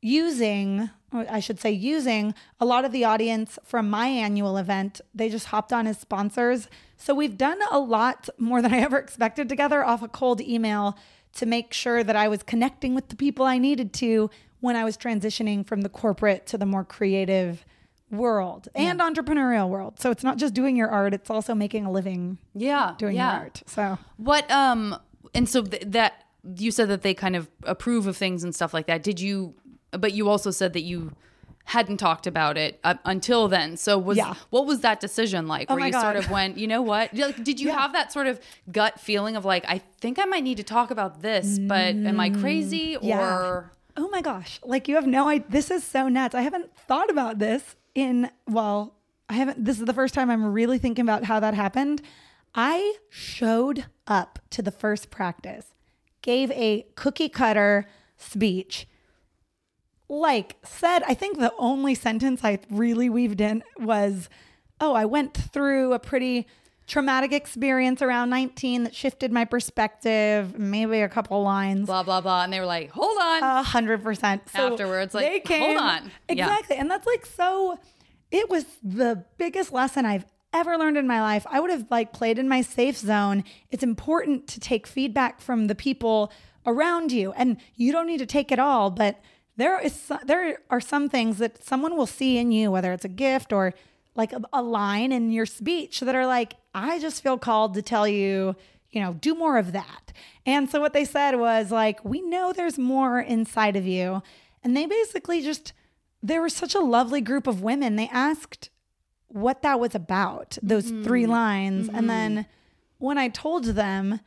using I should say using a lot of the audience from my annual event. They just hopped on as sponsors. So we've done a lot more than I ever expected together off a cold email to make sure that I was connecting with the people I needed to when I was transitioning from the corporate to the more creative world and entrepreneurial world. So it's not just doing your art, it's also making a living yeah, doing yeah. your art. So What um and so th- that you said that they kind of approve of things and stuff like that. Did you but you also said that you hadn't talked about it up until then. So was Yeah. what was that decision like Oh where you sort of went, you know what? Like, did you Yeah. have that sort of gut feeling of like I think I might need to talk about this, but am I mm, crazy or Oh my gosh. Like you have no idea. This is so nuts. I haven't thought about this in, well, I haven't, this is the first time I'm really thinking about how that happened. I showed up to the first practice, gave a cookie cutter speech, like said, I think the only sentence I really weaved in was, oh, I went through a pretty traumatic experience around 19 that shifted my perspective, maybe a couple lines. blah blah blah and they were like, "Hold on." A hundred percent. Afterwards, like, they came, hold on. Yeah. Exactly. And that's like so it was the biggest lesson I've ever learned in my life. I would have like played in my safe zone. It's important to take feedback from the people around you. And you don't need to take it all, but there is there are some things that someone will see in you, whether it's a gift or like a, a line in your speech that are like, I just feel called to tell you, you know, do more of that. And so what they said was like, we know there's more inside of you. And they basically just, they were such a lovely group of women. They asked what that was about, those three mm-hmm. lines. And mm-hmm. then when I told them,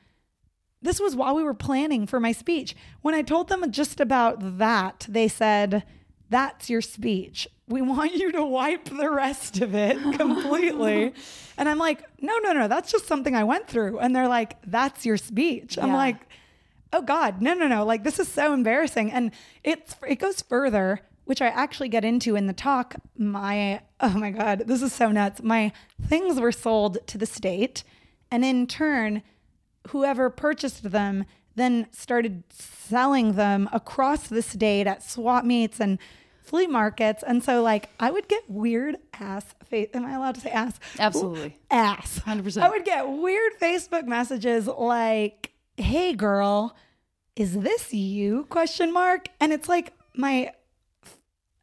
this was while we were planning for my speech. When I told them just about that, they said, That's your speech. We want you to wipe the rest of it completely. and I'm like, No, no, no, that's just something I went through. And they're like, That's your speech. I'm Yeah. like, Oh God, no, no, no. Like, this is so embarrassing. And it's, it goes further, which I actually get into in the talk. My, oh my God, this is so nuts. My things were sold to the state. And in turn, whoever purchased them then started selling them across the state at swap meets and flea markets. And so, like, I would get weird ass face. Am I allowed to say ass? Absolutely. Ass. 100%. I would get weird Facebook messages like, "Hey, girl, is this you?" Question mark. And it's like my.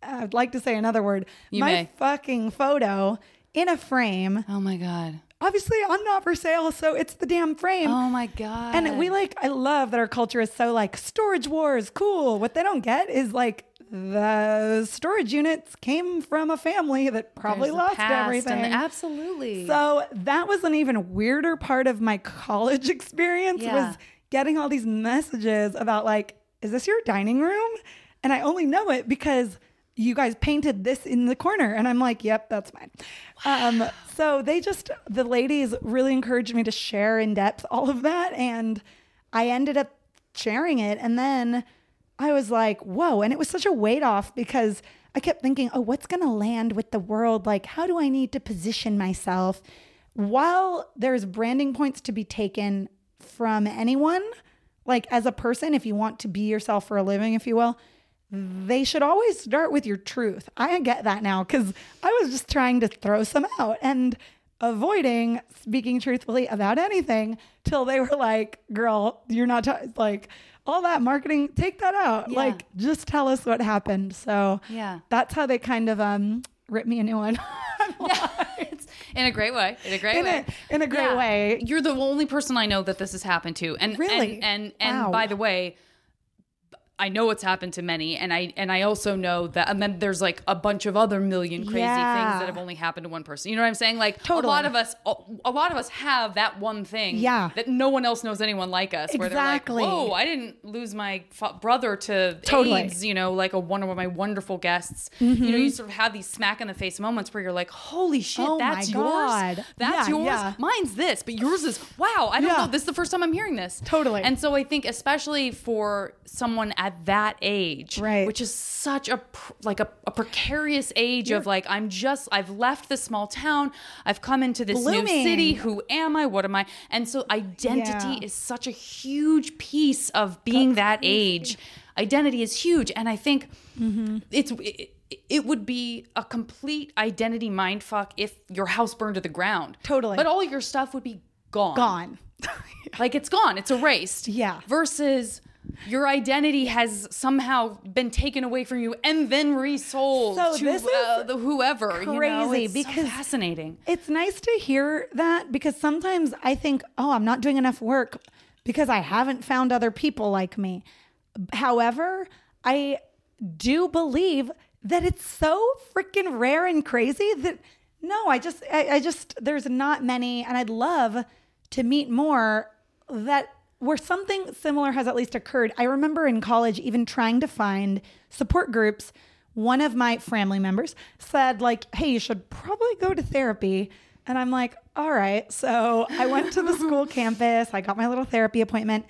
I'd like to say another word. You my may. fucking photo in a frame. Oh my god. Obviously, I'm not for sale, so it's the damn frame. Oh my god. And we like, I love that our culture is so like storage wars, cool. What they don't get is like the storage units came from a family that probably There's lost everything. the- absolutely. so that was an even weirder part of my college experience Yeah. was getting all these messages about like, is this your dining room? And I only know it because you guys painted this in the corner. And I'm like, yep, that's mine. Um, so they just, the ladies really encouraged me to share in depth all of that. And I ended up sharing it. And then I was like, whoa. And it was such a weight off because I kept thinking, oh, what's going to land with the world? Like, how do I need to position myself? While there's branding points to be taken from anyone, like as a person, if you want to be yourself for a living, if you will, they should always start with your truth. I get that now because I was just trying to throw some out and avoiding speaking truthfully about anything till they were like, girl, you're not t- like all that marketing, take that out. Yeah. Like, just tell us what happened. So, Yeah. that's how they kind of um, ripped me a new one. It's in a great way. In a great In a- way. in a great way. You're the only person I know that this has happened to. And Really? and and, and Wow. by the way, I know it's happened to many, and I and I also know that, and then there's like a bunch of other million crazy Yeah. things that have only happened to one person. You know what I'm saying? Like Totally. a lot of us, a lot of us have that one thing, Yeah. that no one else knows anyone like us. Where Exactly. they're like, "Whoa, I didn't lose my brother to Totally. AIDS." You know, like a one of my wonderful guests. You know, mm-hmm. you sort of have these smack in the face moments where you're like, "Holy shit, Oh that's yours! That's Yeah, yours! yeah. Mine's this, but yours is wow! I don't know. This is the first time I'm hearing this. Totally. And so I think, especially for someone at that age, Right. which is such a like a, a precarious age of like I'm just I've left the small town, I've come into this new city. Who am I? What am I? And so identity Yeah. is such a huge piece of being that age. Identity is huge, and I think Mm-hmm. it's. It, it would be a complete identity mindfuck if your house burned to the ground. Totally. But all your stuff would be gone. Gone. Like it's gone. It's erased. Yeah. Versus your identity has somehow been taken away from you and then resold So to this uh, the whoever. you know? crazy It's so fascinating. It's nice to hear that because sometimes I think, oh, I'm not doing enough work because I haven't found other people like me. However, I do believe that it's so freaking rare and crazy that no, I just, I, I just, there's not many, and I'd love to meet more that where something similar has at least occurred. I remember in college even trying to find support groups. One of my family members said, like, hey, you should probably go to therapy. And I'm like, all right. So I went to the school campus, I got my little therapy appointment.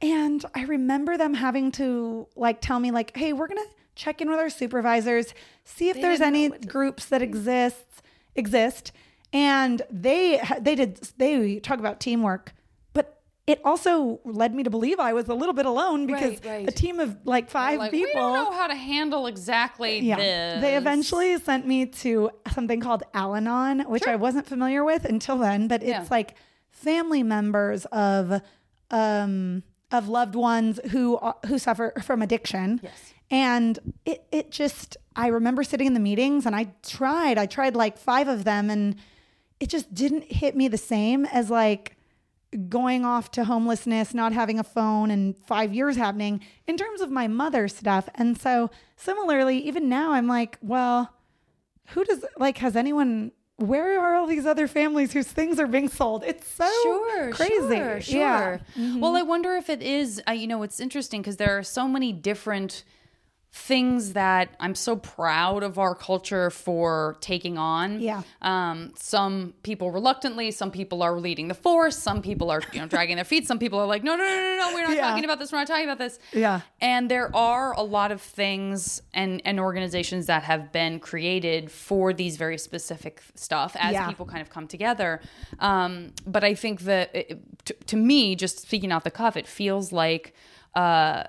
And I remember them having to like tell me, like, hey, we're gonna check in with our supervisors, see if there's any groups that exists exist. And they they did they talk about teamwork, it also led me to believe I was a little bit alone because Right, right. a team of like five Like, people. we don't know how to handle exactly Yeah. this. They eventually sent me to something called Al Anon, which I wasn't familiar with until then, but it's Yeah. like family members of um of loved ones who are- who suffer from addiction. Yes. And it it just I remember sitting in the meetings and I tried. I tried like 5 of them and it just didn't hit me the same as like going off to homelessness, not having a phone, and five years happening in terms of my mother stuff. And so, similarly, even now, I'm like, well, who does like, has anyone, where are all these other families whose things are being sold? It's so Sure, crazy. Sure, sure. Yeah. Well, I wonder if it is. Uh, you know, it's interesting because there are so many different things that I'm so proud of our culture for taking on. Yeah. Um, some people reluctantly, some people are leading the force, some people are, you know, dragging their feet, some people are like, no, no, no, no, no, we're not Yeah. talking about this, we're not talking about this. Yeah. And there are a lot of things and, and organizations that have been created for these very specific stuff as Yeah. people kind of come together. Um, but I think that it, to, to me, just speaking off the cuff, it feels like uh,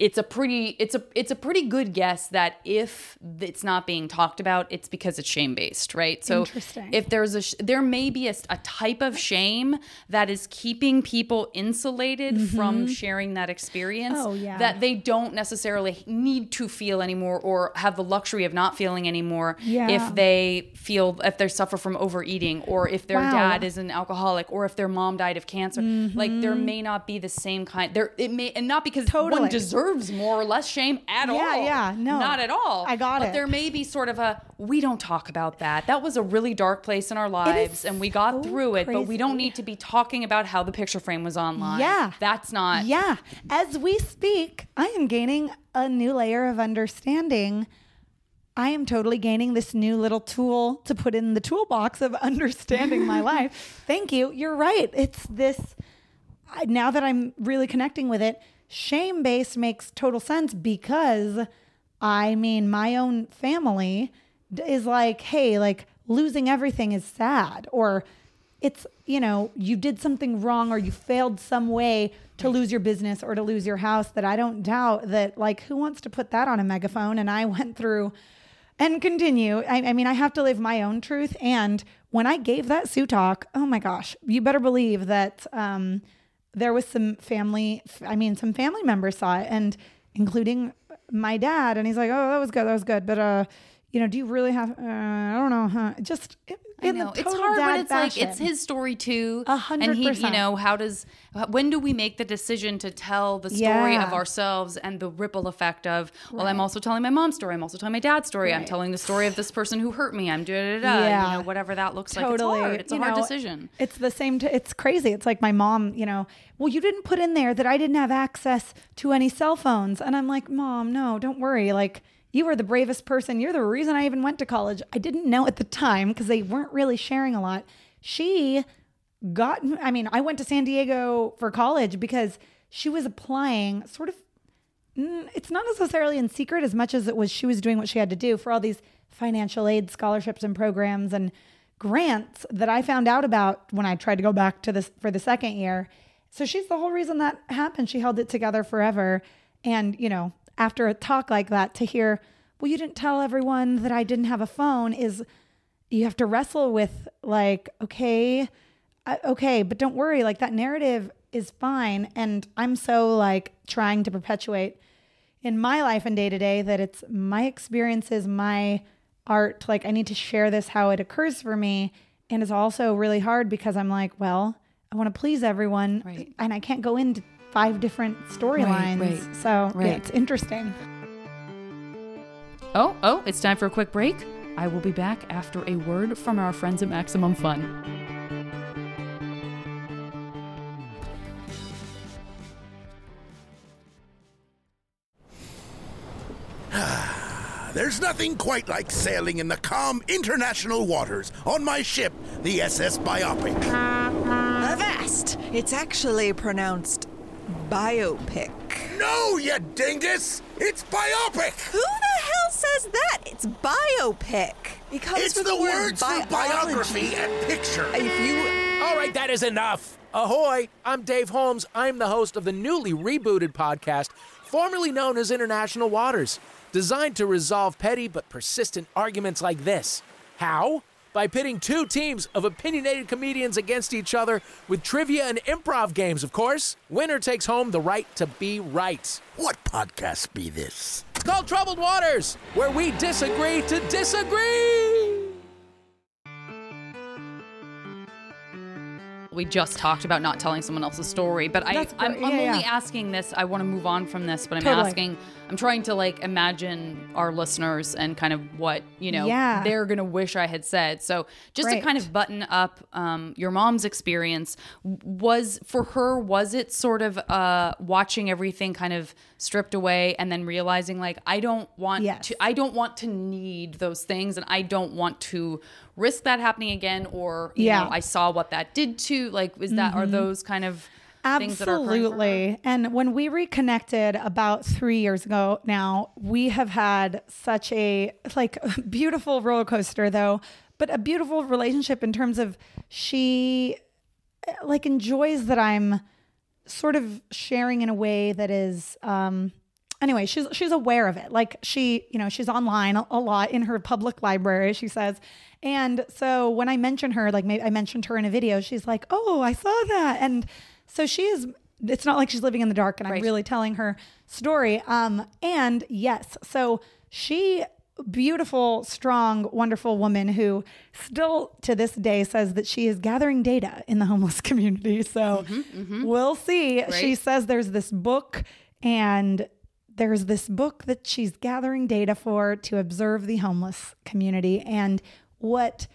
it's a pretty it's a it's a pretty good guess that if it's not being talked about, it's because it's shame based, right? So Interesting. if there's a sh- there may be a, a type of shame that is keeping people insulated from sharing that experience Mm-hmm. Oh, yeah. that they don't necessarily need to feel anymore or have the luxury of not feeling anymore Yeah. if they feel if they suffer from overeating or if their Wow. dad is an alcoholic or if their mom died of cancer like there may not be the same kind there it may and not because Mm-hmm. Totally. one deserves more or less shame at Yeah, all yeah, yeah, no. not at all I got but it. there may be sort of a we don't talk about that that was a really dark place in our lives and we got so through it but we don't need to be talking about how the picture frame was online Yeah. that's not Yeah. As we speak, I am gaining a new layer of understanding. I am totally gaining this new little tool to put in the toolbox of understanding my life. Thank you. You're right. It's this, now that I'm really connecting with it, shame based makes total sense because I mean, my own family is like, hey, like losing everything is sad, or it's, you know, you did something wrong or you failed some way to lose your business or to lose your house. That I don't doubt that, like, who wants to put that on a megaphone? And I went through and continue. I, I mean, I have to live my own truth. And when I gave that Sue talk, oh my gosh, you better believe that um, there was some family, I mean, some family members saw it, and including my dad. And he's like, oh, that was good. That was good. But, uh, you know, do you really have, uh, I don't know, huh? Just I know it's hard, dad it's like it's his story too. Hundred And he, you know, how does when do we make the decision to tell the story Yeah. of ourselves and the ripple effect of? Well, I'm also telling my mom's story. I'm also telling my dad's story. I'm telling the story of this person who hurt me. I'm da da da. Yeah. You know, whatever that looks like. totally. It's hard. It's a you hard know, decision. It's the same. T- it's crazy. It's like my mom. You know, well, you didn't put in there that I didn't have access to any cell phones, and I'm like, Mom, no, don't worry. Like. You were the bravest person. You're the reason I even went to college. I didn't know at the time because they weren't really sharing a lot. She got, I mean, I went to San Diego for college because she was applying sort of Mm, it's not necessarily in secret as much as it was she was doing what she had to do for all these financial aid scholarships and programs and grants that I found out about when I tried to go back to this for the second year. So she's the whole reason that happened. She held it together forever. And, you know, after a talk like that to hear, well, you didn't tell everyone that I didn't have a phone is you have to wrestle with like, okay, uh, okay, but don't worry, like that narrative is fine. And I'm so like trying to perpetuate in my life and day to day that it's my experiences, my art. Like I need to share this how it occurs for me. And it's also really hard because I'm like, well, I want to please everyone. Right. And I can't go into five different storylines. right. So yeah, it's interesting. Oh, oh, it's time for a quick break. I will be back after a word from our friends at Maximum Fun. There's nothing quite like sailing in the calm international waters on my ship, the SS Biopic. Avast! It's actually pronounced biopic. No, you dingus! It's biopic! Who the hell says that? It's biopic. It comes It's from the, word words for biography and picture. If you All right, that is enough. Ahoy! I'm Dave Holmes. I'm the host of the newly rebooted podcast, formerly known as International Waters, designed to resolve petty but persistent arguments like this. How? By pitting two teams of opinionated comedians against each other with trivia and improv games, of course. Winner takes home the right to be right. What podcast be this? It's called Troubled Waters, where we disagree to disagree. we just talked about not telling someone else's story, but I, That's I'm, great. I'm Yeah, only yeah. asking this. I want to move on from this, but I'm Totally. asking. I'm trying to like imagine our listeners and kind of what you know Yeah. they're gonna wish I had said. So just to kind of button up um, your mom's experience was for her. Was it sort of uh, watching everything kind of stripped away and then realizing like I don't want Yes. to. I don't want to need those things, and I don't want to risk that happening again. Or you Yeah. know, I saw what that did to. Like, is that are those kind of Absolutely. And when we reconnected about three years ago now, we have had such a like beautiful roller coaster though, but a beautiful relationship in terms of she like enjoys that I'm sort of sharing in a way that is um anyway she's she's aware of it. Like she you know she's online a, a lot in her public library she says. And so when i mention her like maybe i mentioned her in a video she's like oh i saw that. And so she is it's not like she's living in the dark and i'm really telling her story um and yes so she beautiful strong wonderful woman who still to this day says that she is gathering data in the homeless community. So we'll see. She says there's this book and there's this book that she's gathering data for to observe the homeless community. And what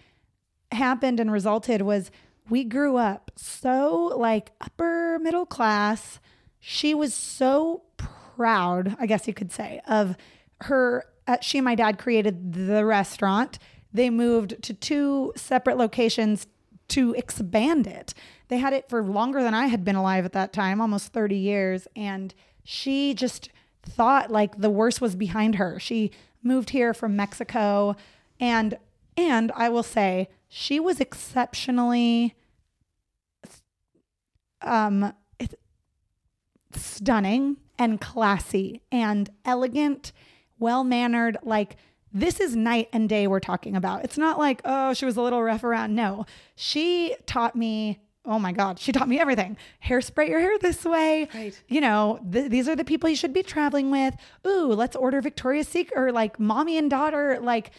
happened and resulted was we grew up so like upper middle class. She was so proud, I guess you could say, of her. Uh, she and my dad created the restaurant. They moved to two separate locations to expand it. They had it for longer than I had been alive at that time, almost 30 years. And she just thought like the worst was behind her. She moved here from Mexico and and I will say she was exceptionally um stunning and classy and elegant, well-mannered like this is night and day we're talking about. It's not like, oh, she was a little rough around. No. She taught me Oh my God, she taught me everything. Hairspray your hair this way. Right. You know, th- these are the people you should be traveling with. Ooh, let's order Victoria's Secret or like mommy and daughter. Like,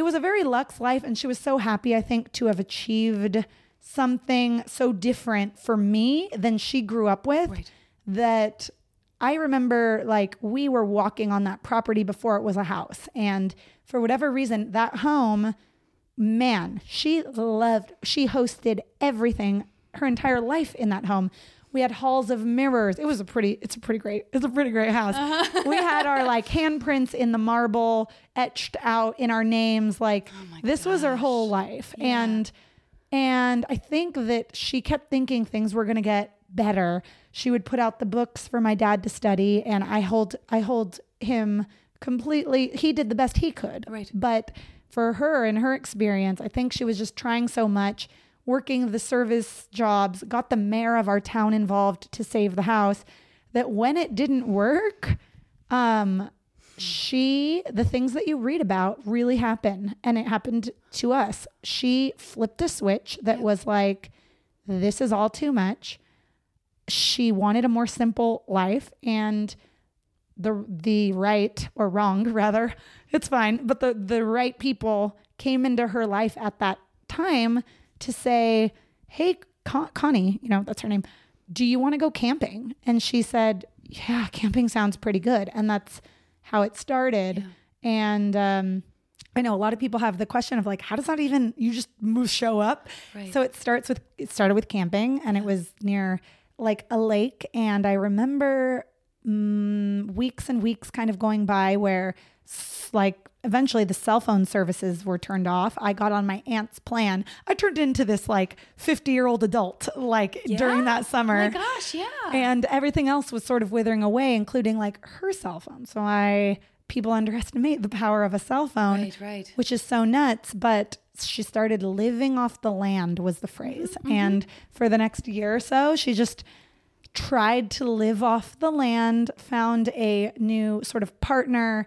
it was a very luxe life. And she was so happy, I think, to have achieved something so different for me than she grew up with that I remember like we were walking on that property before it was a house. And for whatever reason, that home, man, she loved, she hosted everything her entire life in that home. We had halls of mirrors. It was a pretty, it's a pretty great, it's a pretty great house. Uh-huh. We had our like handprints in the marble etched out in our names. Like oh this was her whole life. And, and I think that she kept thinking things were going to get better. She would put out the books for my dad to study and I hold I hold him completely he did the best he could. Right. But for her and her experience, I think she was just trying so much, working the service jobs, got the mayor of our town involved to save the house that when it didn't work, um she the things that you read about really happen and it happened to us. She flipped a switch that was like this is all too much. She wanted a more simple life and the the right or wrong rather it's fine but the the right people came into her life at that time to say hey Con- Connie you know that's her name do you want to go camping and she said yeah camping sounds pretty good and that's how it started and um I know a lot of people have the question of like, how does that even? You just move, show up. So it starts with it started with camping, and it was near like a lake. And I remember mm, weeks and weeks kind of going by where, like, eventually the cell phone services were turned off. I got on my aunt's plan. I turned into this like fifty year old adult like during that summer. Oh my gosh, yeah. And everything else was sort of withering away, including like her cell phone. So I people underestimate the power of a cell phone, Right, right. which is so nuts. But she started living off the land was the phrase, Mm-hmm, and for the next year or so, she just tried to live off the land, found a new sort of partner,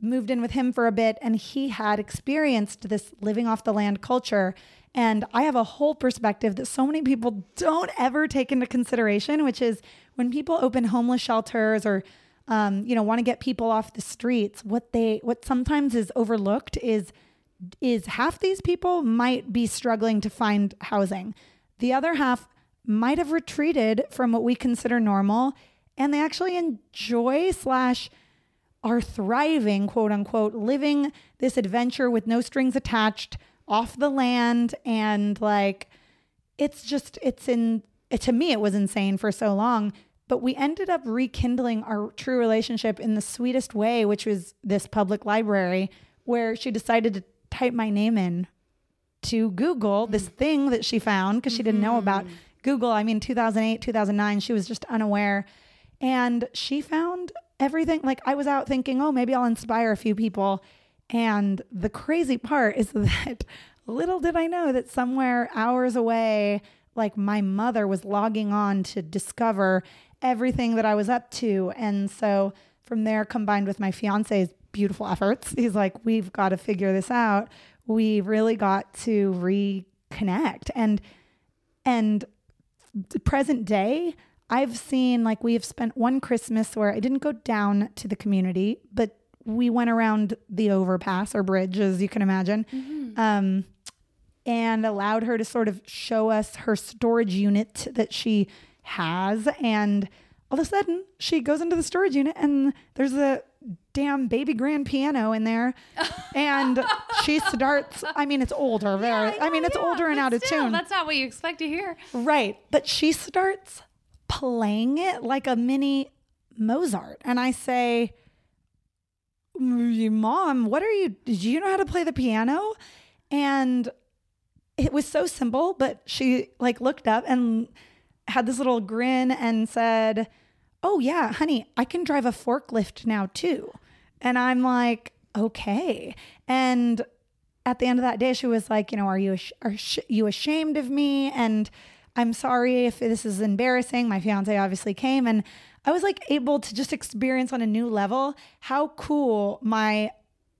moved in with him for a bit, and he had experienced this living off the land culture. And I have a whole perspective that so many people don't ever take into consideration, which is when people open homeless shelters or um, you know want to get people off the streets, what they what sometimes is overlooked is is half these people might be struggling to find housing. The other half might have retreated from what we consider normal and they actually enjoy slash are thriving quote unquote living this adventure with no strings attached off the land and like it's just it's in it, to me it was insane for so long. But we ended up rekindling our true relationship in the sweetest way which was this public library where she decided to type my name in to google this mm. thing that she found because she didn't know mm-hmm. about google i mean 2008 2009 she was just unaware. And she found everything like i was out thinking oh maybe i'll inspire a few people and the crazy part is that little did I know that somewhere hours away, like my mother was logging on to discover everything that I was up to. And so from there, combined with my fiance's beautiful efforts, he's like, we've got to figure this out. We really got to reconnect. And, and present day, I've seen like we have spent one Christmas where I didn't go down to the community, but we went around the overpass or bridge, as you can imagine, um, and allowed her to sort of show us her storage unit that she has. And all of a sudden, she goes into the storage unit, and there's a damn baby grand piano in there. and she starts, I mean, it's older, very, I, mean, it's older and out of tune. That's not what you expect to hear. Right. But she starts playing it like a mini Mozart. And I say, mm, Mom, what are you? Do you know how to play the piano? And it was so simple, but she like looked up and had this little grin and said, Oh, yeah, honey, I can drive a forklift now too. And I'm like, Okay. And at the end of that day, she was like, You know, are you, ash- are sh- you ashamed of me? And I'm sorry if this is embarrassing. My fiance obviously came and I was like able to just experience on a new level how cool my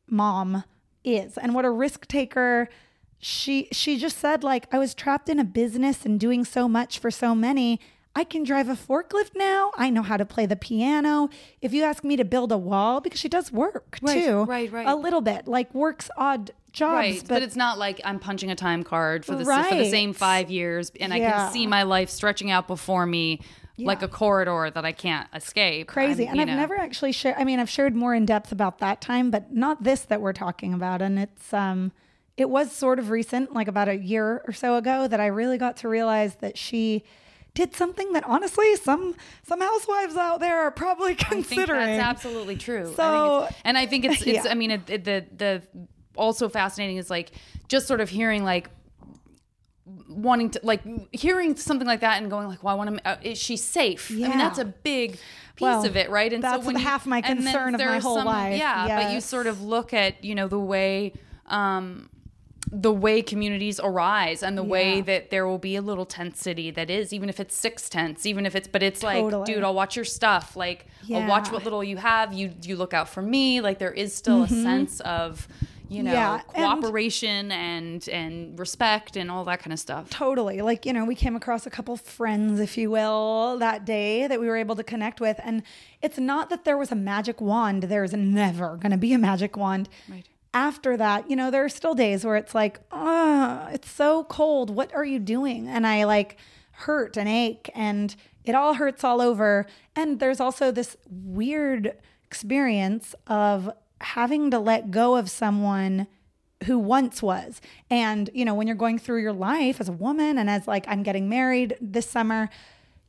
mom is and what a risk taker she she just said like I was trapped in a business and doing so much for so many I can drive a forklift now. I know how to play the piano. If you ask me to build a wall, because she does work Right, too, right, right. a little bit, like works odd jobs, Right, but, it's not like I'm punching a time card for the for the same five years, and I can see my life stretching out before me like a corridor that I can't escape. crazy. And I've know. never actually shared. I mean, I've shared more in depth about that time, but not this that we're talking about. And it's um, it was sort of recent, like about a year or so ago, that I really got to realize that she did something that honestly some some housewives out there are probably I think considering. that's absolutely true. I So- think and I think it's it's. Yeah. I mean, it, it, the the also fascinating is like just sort of hearing like wanting to like hearing something like that and going like, well, I want to. Uh, is she safe? I Yeah. mean, that's a big piece Well, of it, right? And that's when you- half my concern of my whole life. Yeah, but you sort of look at you know the way. um the way communities arise and the way that there will be a little tent city that is even if it's six tents even if it's but it's like dude i'll watch your stuff like i'll watch what little you have you you look out for me like there is still a sense of you know Mm-hmm. Yeah, and- cooperation and and respect and all that kind of stuff Totally. Like, you know, we came across a couple friends, if you will, that day that we were able to connect with. And it's not that there was a magic wand, there's never going to be a magic wand. Right. After that, you know, there are still days where it's like, oh, it's so cold. What are you doing? And I like hurt and ache and it all hurts all over. And there's also this weird experience of having to let go of someone who once was. And, you know, when you're going through your life as a woman and as like I'm getting married this summer,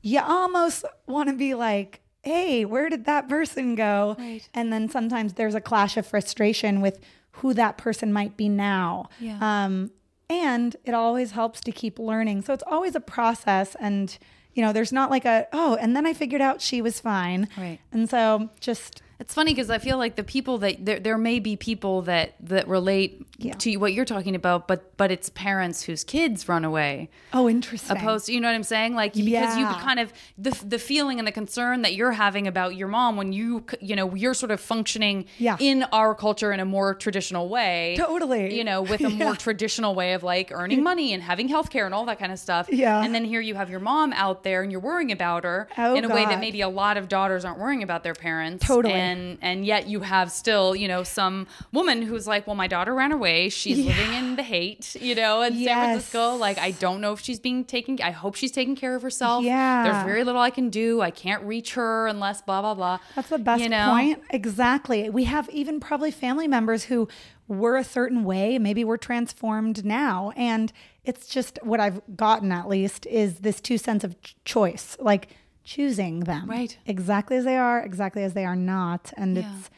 you almost want to be like, hey, where did that person go? Right. And then sometimes there's a clash of frustration with who that person might be now. Yeah. Um, and it always helps to keep learning. So it's always a process. And, you know, there's not like a, oh, and then I figured out she was fine. Right. And so just, It's funny because I feel like the people that there, there may be people that that relate Yeah. to what you're talking about, but but it's parents whose kids run away. oh, interesting. Opposed, to, you know what I'm saying? Like because you kind of the the feeling and the concern that you're having about your mom when you you know you're sort of functioning Yeah. in our culture in a more traditional way. Totally. You know, with a more traditional way of like earning money and having healthcare and all that kind of stuff. Yeah. And then here you have your mom out there and you're worrying about her Oh, in a way that maybe a lot of daughters aren't worrying about their parents. Totally. And and yet you have still you know some woman who's like well my daughter ran away she's living in the Haight you know in san francisco like i don't know if she's being taken i hope she's taking care of herself Yeah. there's very little i can do i can't reach her unless blah blah blah That's the best you know? point. Exactly. We have even probably family members who were a certain way. Maybe we're transformed now. And it's just what I've gotten at least is this two sense of choice, like choosing them. Right. Exactly as they are, exactly as they are not. And it's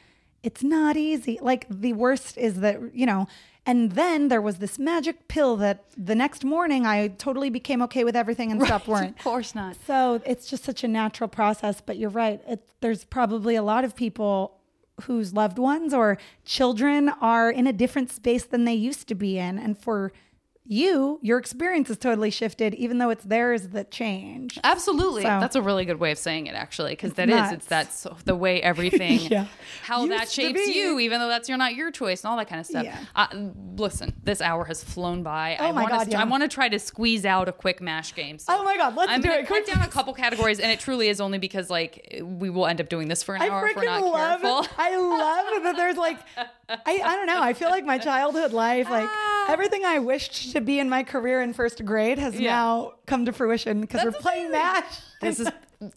it's not easy. Like the worst is that, you know, and then there was this magic pill that the next morning I totally became okay with everything and stopped worrying. of course not So it's just such a natural process. But you're right. It, there's probably a lot of people whose loved ones or children are in a different space than they used to be in. And for you, your experience has totally shifted, even though it's theirs that change. Absolutely. So- That's a really good way of saying it, actually, because that is nuts. it's that's the way everything, Yeah. how that Used to shapes you, even though that's you're not your choice and all that kind of stuff. Yeah. Uh, listen, this hour has flown by. I Oh my wanna God, st- yeah. I want to try to squeeze out a quick mash game. So Oh my God, let's I'm do it. Put Quick. down a couple categories, and it truly is only because like we will end up doing this for an I hour if we're not love careful. I love that there's like, I, I don't know. I feel like my childhood life, like everything I wished to be in my career in first grade has Yeah. now come to fruition because we're That's playing MASH. This is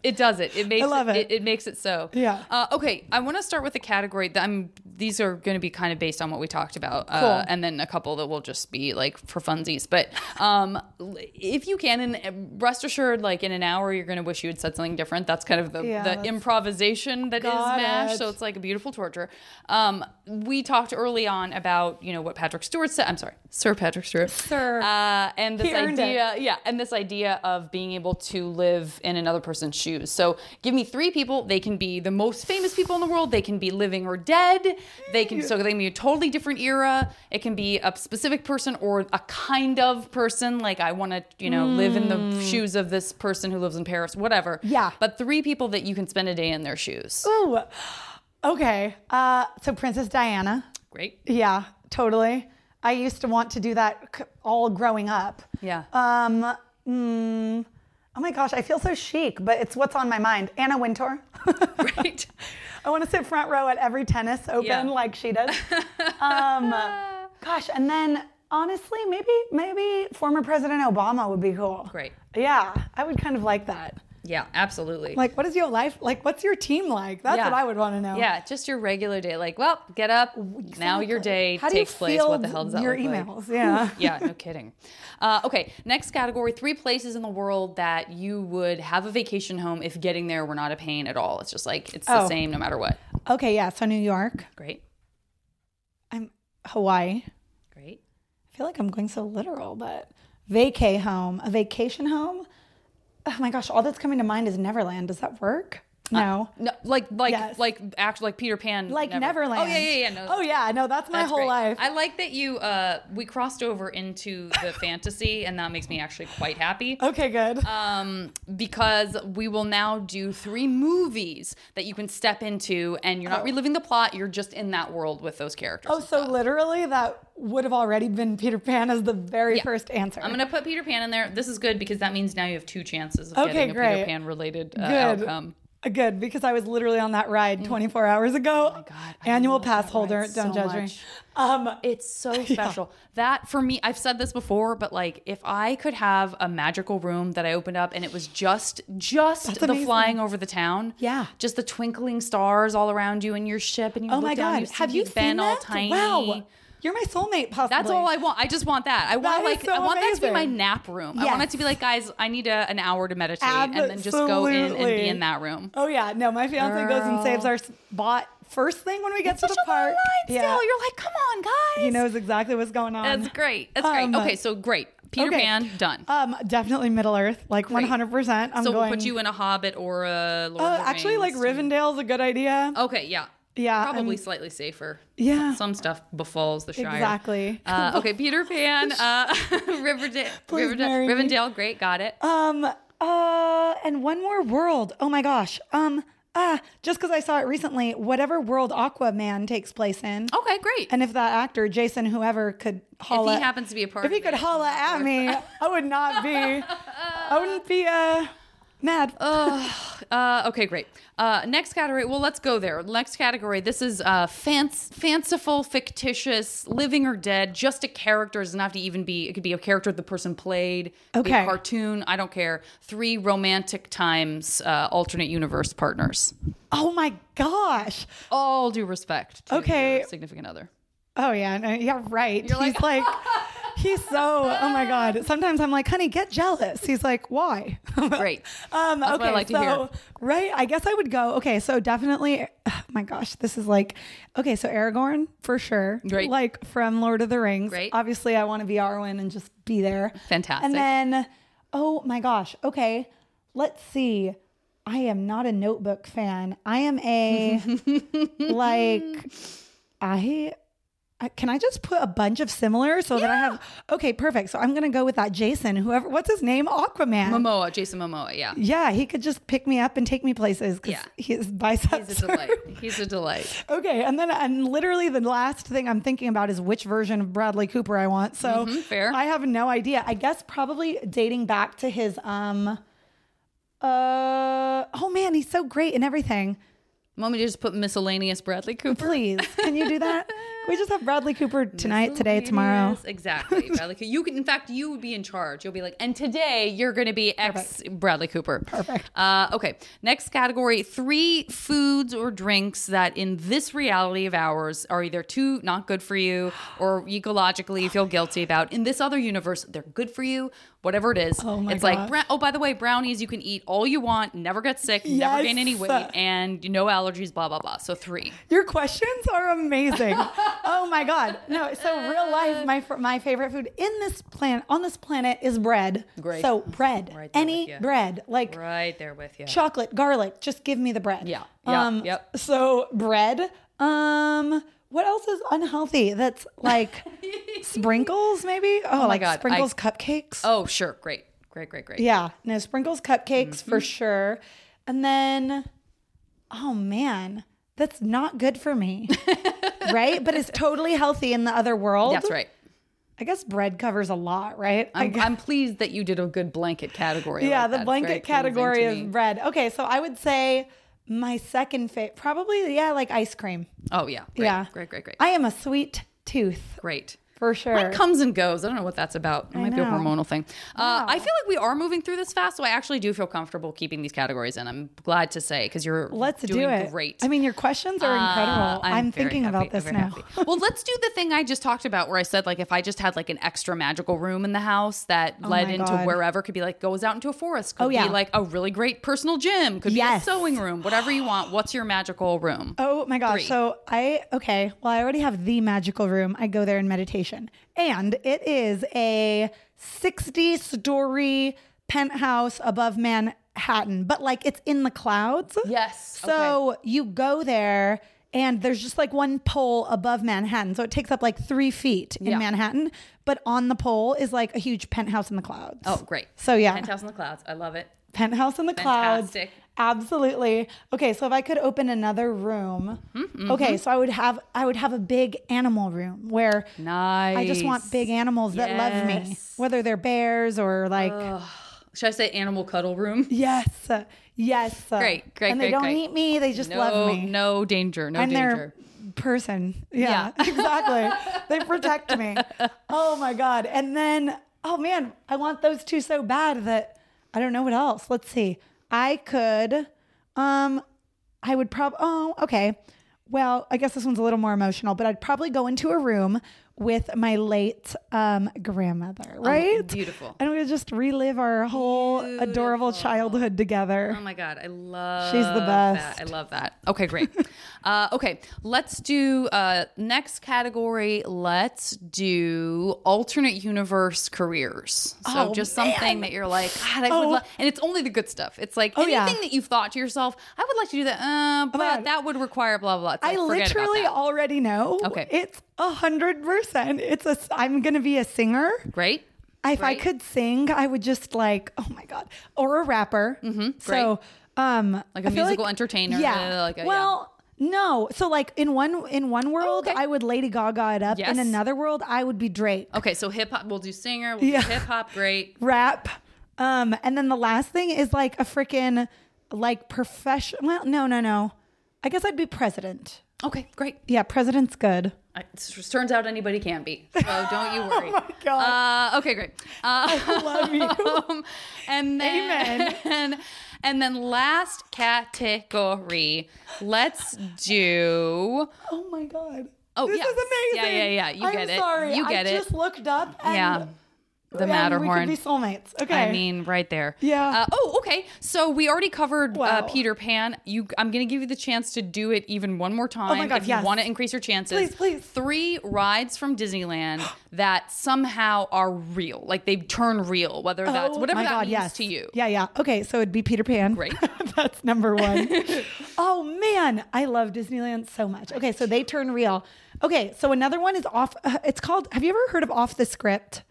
it does it. It makes love it. it. it. makes it so. Yeah. Uh, okay, I want to start with a category that I'm. These are going to be kind of based on what we talked about, Cool. uh, and then a couple that will just be like for funsies. But um, if you can, and rest assured, like in an hour, you're going to wish you had said something different. That's kind of the, Yeah, the improvisation that is Mash. it. So it's like a beautiful torture. Um, we talked early on about you know what Patrick Stewart said. I'm sorry, Sir Patrick Stewart. Sir. Uh, and this He idea, yeah, and this idea of being able to live in another person's shoes. So give me three people. They can be the most famous people in the world. They can be living or dead. They can so they can be a totally different era. It can be a specific person or a kind of person. Like I want to, you know, live in the shoes of this person who lives in Paris, whatever. Yeah. But three people that you can spend a day in their shoes. Ooh. Okay. Uh, so Princess Diana. Great. Yeah, totally. I used to want to do that all growing up. Yeah. Um. mm, oh my gosh, I feel so chic, but it's what's on my mind. Anna Wintour. Right. I want to sit front row at every tennis open Yeah. like she does. um, gosh, and then honestly, maybe maybe former President Obama would be cool. Great. Yeah, I would kind of like that. Yeah, absolutely. Like, what is your life like? What's your team like? That's Yeah. what I would want to know. Yeah, just your regular day. Like, well, get up. Now your day How takes place. What the hell does that your look like? emails? Yeah. yeah, no kidding. Uh, okay, next category: three places in the world that you would have a vacation home if getting there were not a pain at all. It's just like it's the Oh. same no matter what. Okay, yeah. So New York. Great, I'm Hawaii. great. I feel like I'm going so literal, but vacay home, a vacation home. Oh my gosh, all that's coming to mind is Neverland. Does that work? No. No, like like Yes. like act like Peter Pan, like never- Neverland. Oh yeah, yeah, yeah. No, oh yeah, no, that's my that's whole great. life. I like that you uh we crossed over into the fantasy, and that makes me actually quite happy. okay, good. um, because we will now do three movies that you can step into, and you're not reliving the plot. You're just in that world with those characters. oh, so stuff. literally that would have already been Peter Pan as the very Yeah. first answer. I'm gonna put Peter Pan in there. This is good because that means now you have two chances of Okay, getting a great. Peter Pan related uh, outcome. Good because I was literally on that ride 24 hours ago. Mm. Oh God, I Annual pass holder. Don't so judge me. Um, It's so special. That for me, I've said this before, but like if I could have a magical room that I opened up and it was just just the amazing. flying over the town. Yeah. Just the twinkling stars all around you in your ship and you oh look my down, God, you have you been all tiny. Wow, you're my soulmate. Possibly. That's all I want. I just want that. I want That like so I want that to be my nap room. I want it to be like, guys, I need a, an hour to meditate and then just go in and be in that room. Oh yeah, no, my fiance goes and saves our spot first thing when we get to the park. Still, you're like, come on, guys. he knows exactly what's going on. That's great. That's great. Um, Okay, so great. Peter okay. Pan done. Um, definitely Middle Earth, like 100. percent I'm so going. we'll put you in a Hobbit or a Lord Uh, of the actually, like Rings. Rivendell's a good idea. Okay, yeah. Yeah, Probably I'm- slightly safer. Yeah. Some stuff befalls the Shire. Exactly. Uh, okay, Peter Pan, uh, Riverdale, Riverdale, marry me. Rivendell, great, got it. Um. Uh. And one more world. Oh my gosh. Um. Ah. Just because I saw it recently, whatever world Aquaman takes place in. Okay, great. And if that actor, Jason, whoever, could holla, if he happens to be a part if he could holla at me, I would not be, I wouldn't be uh, mad. Uh, okay, great. Uh, next category. Well, let's go there. Next category. This is uh, fanc- fanciful, fictitious, living or dead. Just a character. It doesn't have to even be. It could be a character the person played. It be a Okay. cartoon. I don't care. Three romantic times uh, alternate universe partners. Oh my gosh. All due respect. To Okay. significant other. Oh yeah, no, yeah, right. You're he's like- like, he's so. Oh my god. Sometimes I'm like, honey, get jealous. He's like, why? Great. Um, That's okay, I like to so hear. right, I guess I would go. Okay, so definitely. Oh my gosh, this is like, okay, so Aragorn for sure. Great. Like from Lord of the Rings. Great. Obviously, I want to be Arwen and just be there. Fantastic. And then, oh my gosh. Okay, let's see. I am not a Notebook fan. I am a like. I. Can I just put a bunch of similar so that I have okay perfect so I'm gonna go with that Jason whoever what's his name Aquaman Momoa, Jason Momoa. Yeah. yeah, he could just pick me up and take me places because Yeah. his biceps. He's a are- delight. He's a delight. okay, and then and literally the last thing I'm thinking about is which version of Bradley Cooper I want. So Mhm, fair. I have no idea. I guess probably dating back to his um. Uh oh man, he's so great and everything. Want me to just put miscellaneous Bradley Cooper? Please, can you do that? We just have Bradley Cooper tonight, today, tomorrow? Yes, exactly. Bradley Cooper. You can, in fact, you would be in charge. You'll be like, and today you're going to be X Bradley Cooper. Perfect. Uh, okay. Next category: three foods or drinks that, in this reality of ours, are either too not good for you or ecologically you feel guilty about. In this other universe, they're good for you. Whatever it is, Oh my it's gosh. like oh, by the way, brownies you can eat all you want, never get sick, never gain any weight, and no allergies. Blah blah blah. So three. Your questions are amazing. oh my god. No, so real life my my favorite food in this planet on this planet is bread. Great. So bread. Right Any bread. Like Right there with you. chocolate, garlic, just give me the bread. Yeah. Yeah. Um Yep. so bread. Um what else is unhealthy? That's like sprinkles maybe? Oh, my like God, sprinkles I- cupcakes. Oh, sure. Great. Great, great, great. Yeah, no sprinkles cupcakes for Mm-hmm. sure. And then, oh man, that's not good for me, right? But it's totally healthy in the other world. That's right. I guess bread covers a lot, right? I'm, I'm pleased that you did a good blanket category. yeah, like the that. Blanket category me. bread. Okay, so I would say my second favorite, probably yeah, like ice cream. Oh yeah. Great, yeah, Great, great, great. I am a sweet tooth great. For sure. Mine comes and goes. I don't know what that's about. It might be a hormonal thing. Uh, I feel like we are moving through this fast, so I actually do feel comfortable keeping these categories in. I'm glad to say because you're Let's doing do it. great. I mean, your questions are Uh, incredible. I'm, thinking happy. about this now. well, let's do the thing I just talked about where I said like if I just had like an extra magical room in the house that led Oh my into God. wherever could be like goes out into a forest, could Oh, yeah. be like a really great personal gym, could Yes. be a sewing room, whatever you want. What's your magical room? Oh my gosh. Three. So I, okay, well, I already have the magical room. I go there in meditation. And it is a 60 story penthouse above Manhattan, but like it's in the clouds. Yes. So you go there and there's just like one pole above Manhattan. So it takes up like three feet in Yeah. Manhattan, but on the pole is like a huge penthouse in the clouds. Oh, great. So yeah. Penthouse in the clouds. I love it. Penthouse in the Fantastic. clouds. Absolutely. Okay, so if I could open another room, Mm-hmm. okay, so I would have I would have a big animal room where Nice. I just want big animals that love me, whether they're bears or like Should I say animal cuddle room? yes, yes, Great, great, and they great, don't great. eat me; they just no, love me. No danger. No and danger. person. Yeah, exactly. they protect me. Oh my god! And then, oh man, I want those two so bad that I don't know what else. Let's see. I could, um, I would probably. Oh, okay. Well, I guess this one's a little more emotional, but I'd probably go into a room with my late um, grandmother, right? Oh, beautiful. And we would just relive our whole adorable childhood together. Oh my god, I love. She's the best. That. I love that. Okay, great. uh, okay, let's do uh, next category. Let's do alternate universe careers. So Oh, just something man. that you're like, God, I Oh. would love, and it's only the good stuff. It's like Oh, anything yeah. that you've thought to yourself, I would like to do that, uh, but God. that would require blah blah. I like, about literally already know. Okay. It's a hundred percent. It's a. I'm gonna be a singer. Great. If I could sing, I would just like, oh my god, or a rapper. Mm-hmm. So, um, Like a musical entertainer, Yeah. like a- yeah. well. No, so like in one in one world, okay. I would Lady Gaga it up. Yes. In another world, I would be Drake. Okay, so hip hop. We'll do singer. We'll Yeah. do hip hop. Great. rap. Um, and then the last thing is like a freaking like professional. Well, no, no, no. I guess I'd be president. Okay, great. Yeah, president's good. I- It turns out anybody can be. So don't you worry. Oh my God. Uh, okay, great. Uh, I love you. um, and then, Amen. And then last category, let's do. Oh my god. Oh, this yes. is amazing. Yeah, yeah, yeah. You I'm get it. Sorry. You get I it. just looked up. And, Yeah. The Matterhorn. We could be soulmates. Okay. I mean, right there. Yeah. Uh, oh, okay. So we already covered uh, Peter Pan. You, I'm going to give you the chance to do it even one more time. Oh my God, if yes. you want to increase your chances. Please, please. Three rides from Disneyland that somehow are real, like they turn real. Whether that's Oh whatever that God, means yes. to you. Yeah, yeah. Okay, so it'd be Peter Pan. Great. That's number one. oh man, I love Disneyland so much. Okay, so they turn real. Okay, so another one is off. Uh, it's called. Have you ever heard of Off the Script?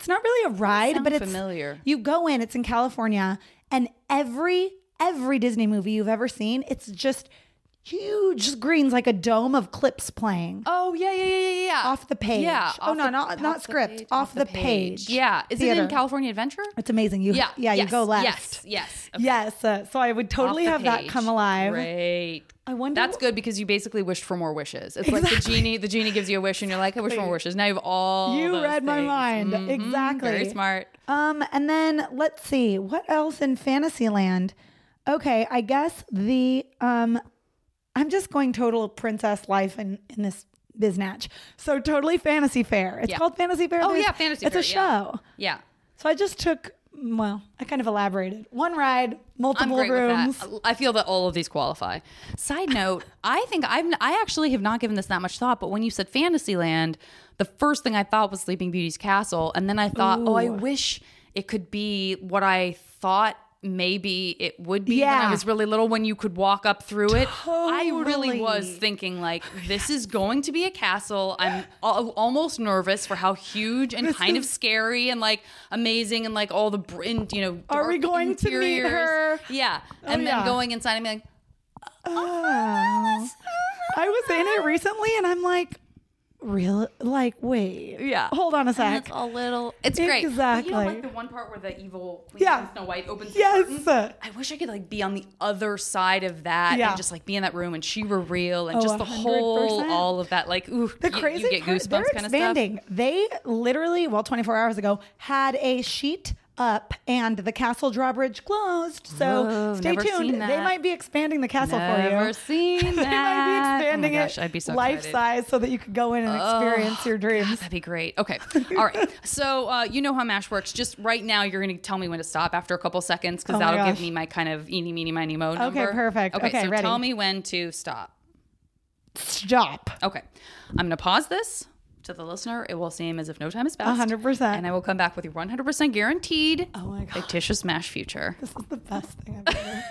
It's not really a ride, but it's familiar. You go in. It's in California, and every every Disney movie you've ever seen, it's just huge screens like a dome of clips playing. Oh yeah, yeah, yeah, yeah, yeah. Off the page. Yeah. Oh, no, the- not- not off script. page, Off the page. Yeah. Is it in California Adventure? It's amazing. You Yeah. yeah, you go left. Yes. Yes. Okay. Yes. uh, so I would totally Off have that come alive. Great. I wonder That's wh- good because you basically wished for more wishes. It's like the genie. The genie gives you a wish, and you're like, I wish for more wishes. Now you have all. You read my things. mind. Mhm. Exactly. Very smart. Um, and then let's see what else in Fantasyland. Okay, I guess the um, I'm just going total princess life in in this biznatch. So totally Fantasy Fair. It's Yeah. called Fantasy Fair. Oh There's- yeah, fantasy. It's Fair, a yeah. show. Yeah. So I just took. Well, I kind of elaborated. One ride, multiple rooms. I feel that all of these qualify. Side note, I think I've I actually have not given this that much thought, but when you said Fantasyland, the first thing I thought was Sleeping Beauty's castle, and then I thought, oh, I wish it could be what I thought maybe it would be when I was really little when you could walk up through it. I really was thinking like this is going to be a castle. I'm al- almost nervous for how huge and kind of scary and like amazing and like all the br- in, you know Are we going to meet her? Yeah. Oh, and then yeah. going inside and being like, ah. Oh. I was in it recently, and I'm like, really? Like, wait. Yeah. Hold on a sec. it's a little, it's great. But you know, Exactly. like the one part where the evil Queen Yeah. Snow White opens Yes. curtain? I wish I could like be on the other side of that Yeah. and just like be in that room and she were real and Oh, just the whole, 100%. all of that. Like, ooh, The you- crazy you, get part, goosebumps they're kind of stuff. They literally, well, 24 hours ago, had a sheet up and the castle drawbridge closed. So Whoa, stay tuned. They might be expanding the castle for you. Never seen they might be expanding oh gosh, it I'd be so life excited. size so that you could go in and experience your dreams. That'd be great. Okay. All right. So uh, you know how MASH works. Just right now, you're going to tell me when to stop after a couple seconds because Oh that'll give me my kind of eeny, meeny, miny, mo Okay, number. perfect. Okay, Okay, so ready. tell me when to stop. Stop. Okay. I'm going to pause this to the listener. It will seem as if no time has passed. 100%. And I will come back with your 100% guaranteed Oh my God. fictitious MASH future. This is the best thing I've ever.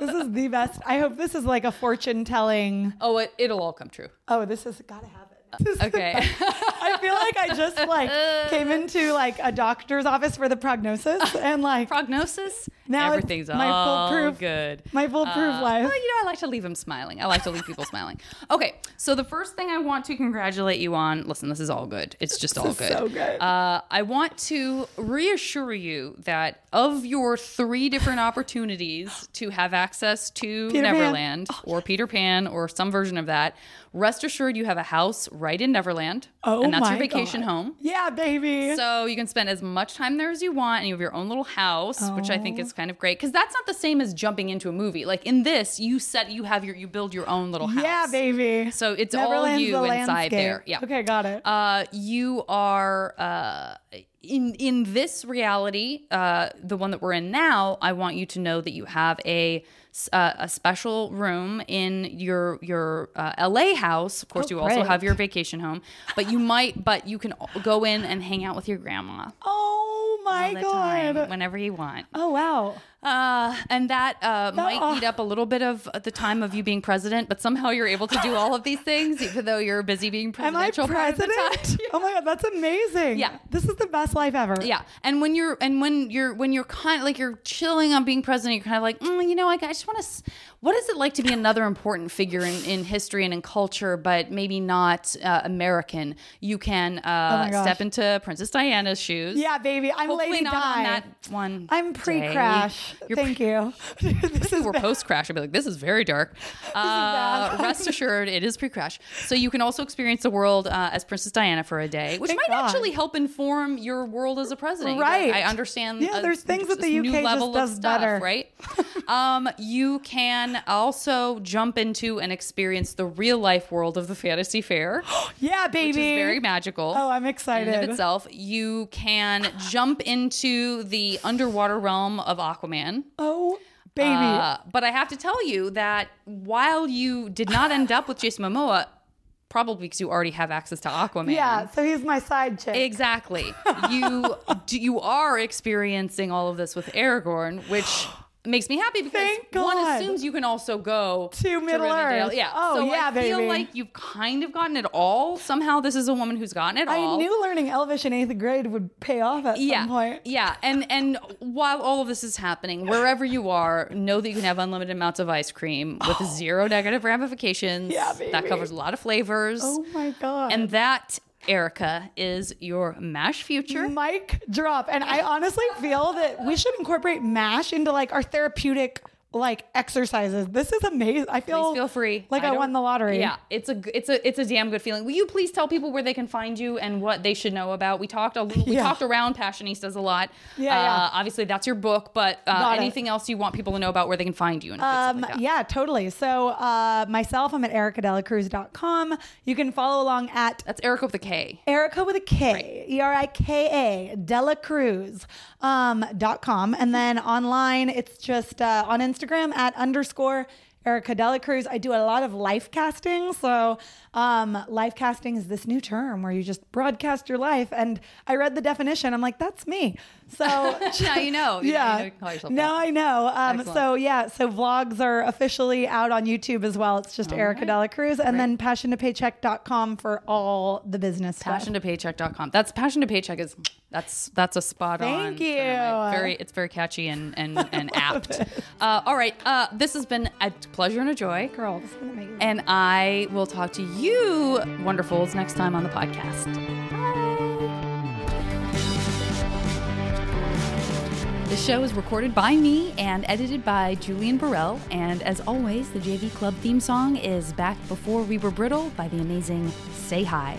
this is the best. I hope this is like a fortune telling. Oh, it, it'll all come true. Oh, this has gotta have it. This is the Okay. I feel like I just like came into like a doctor's office for the prognosis and like Prognosis? Now Everything's my all foolproof- good. my foolproof Uh, life. Well, you know, I like to leave them smiling. I like to leave people smiling. Okay, so the first thing I want to congratulate you on. Listen, this is all good. It's just all good. so good. Uh, I want to reassure you that of your three different opportunities to have access to Peter Pan. Neverland or Peter Pan or some version of that, rest assured you have a house right in Neverland, Oh and that's your vacation God. home. Yeah, baby. So you can spend as much time there as you want, and you have your own little house, which I think is Oh. kind of great because that's not the same as jumping into a movie. Like in this, you set, you have your, you build your own little house. yeah, baby. So it's all you the inside landscape. there. Yeah. Okay, got it. Uh, you are uh, in in this reality, uh, the one that we're in now. I want you to know that you have a uh, a special room in your your uh, LA house. Of course, Oh, you also have your vacation home, but you might, but you can go in and hang out with your grandma oh my god. time, whenever you want. oh wow. Uh, and that uh, might oh. eat up a little bit of the time of you being president, but somehow you're able to do all of these things, even though you're busy being Am I presidential of the president? time. Oh my god, that's amazing. Yeah. This is the best life ever. Yeah, and when you're and when you're when you're kind of like you're chilling on being president, you're kind of like, mm, you know, like I just want to. What is it like to be another important figure in, in history and in culture, but maybe not uh, American? You can Oh uh, my step into Princess Diana's shoes. Yeah, baby. I'm hopefully Lady not Di. on that one. I'm pre-crash. day. You're Thank you. If we were post crash, I'd be like, this is very dark. Uh, bad. rest assured, it is pre crash. So you can also experience the world uh, as Princess Diana for a day, which Thank might God. actually help inform your world as a president. Right. I understand. Yeah, uh, there's things that the this UK just level of does stuff, better. right? um, you can also jump into and experience the real life world of the Fantasy Fair. Yeah, baby. which is very magical. Oh, I'm In excited. of itself, you can jump into the underwater realm of Aquaman. Oh, baby. Uh, but I have to tell you that while you did not end up with Jason Momoa, probably because you already have access to Aquaman. yeah, so he's my side chick. Exactly. You do, you are experiencing all of this with Aragorn, which makes me happy because Thank one God. assumes you can also go To Middle Rivendell. Earth. Yeah. Oh, so yeah, I feel baby. like you've kind of gotten it all. Somehow this is a woman who's gotten it all. I knew learning Elvish in eighth grade would pay off at yeah, some point. Yeah, and and while all of this is happening, wherever you are, know that you can have unlimited amounts of ice cream with zero negative ramifications. Yeah, baby. That covers a lot of flavors. Oh my god. And that, Erika, is your mash future. mic drop. And I honestly feel that we should incorporate MASH into like our therapeutic like exercises. This is amazing. I feel Please feel free. like I, don't- won the lottery. Yeah, it's a it's a it's a damn good feeling. Will you please tell people where they can find you and what they should know about? We talked a little, we Yeah. talked around Passionistas a lot. Yeah, uh, yeah. Obviously, that's your book, but uh, Got it. anything else you want people to know about where they can find you and Um, like yeah, totally. So uh, myself, I'm at erikadelacruz.com. You can follow along at That's Erika with a K. Erika with a K, E R I K A, de la Cruz, um, dot com. And then online, it's just uh, on Instagram at underscore Erika de la Cruz. I do a lot of life casting. So, um, life casting is this new term where you just broadcast your life. And I read the definition. I'm like, that's me. So, now you know. You yeah. Know, you know you call yourself now. I know. Um, so yeah, so vlogs are officially out on YouTube as well. It's just Erika right. de la Cruz, and then passion2paycheck.com for all the business stuff. passion2paycheck.com. That's passion to paycheck is that's that's a spot on. Thank you. Very it's very catchy and and and apt. Uh, all right. Uh, this has been a pleasure and a joy. Girl, this has been amazing. And I will talk to you, wonderfuls, next time on the podcast. The show is recorded by me and edited by Julian Burrell. And as always, the JV Club theme song is Back Before We Were Brittle by the amazing Say Hi.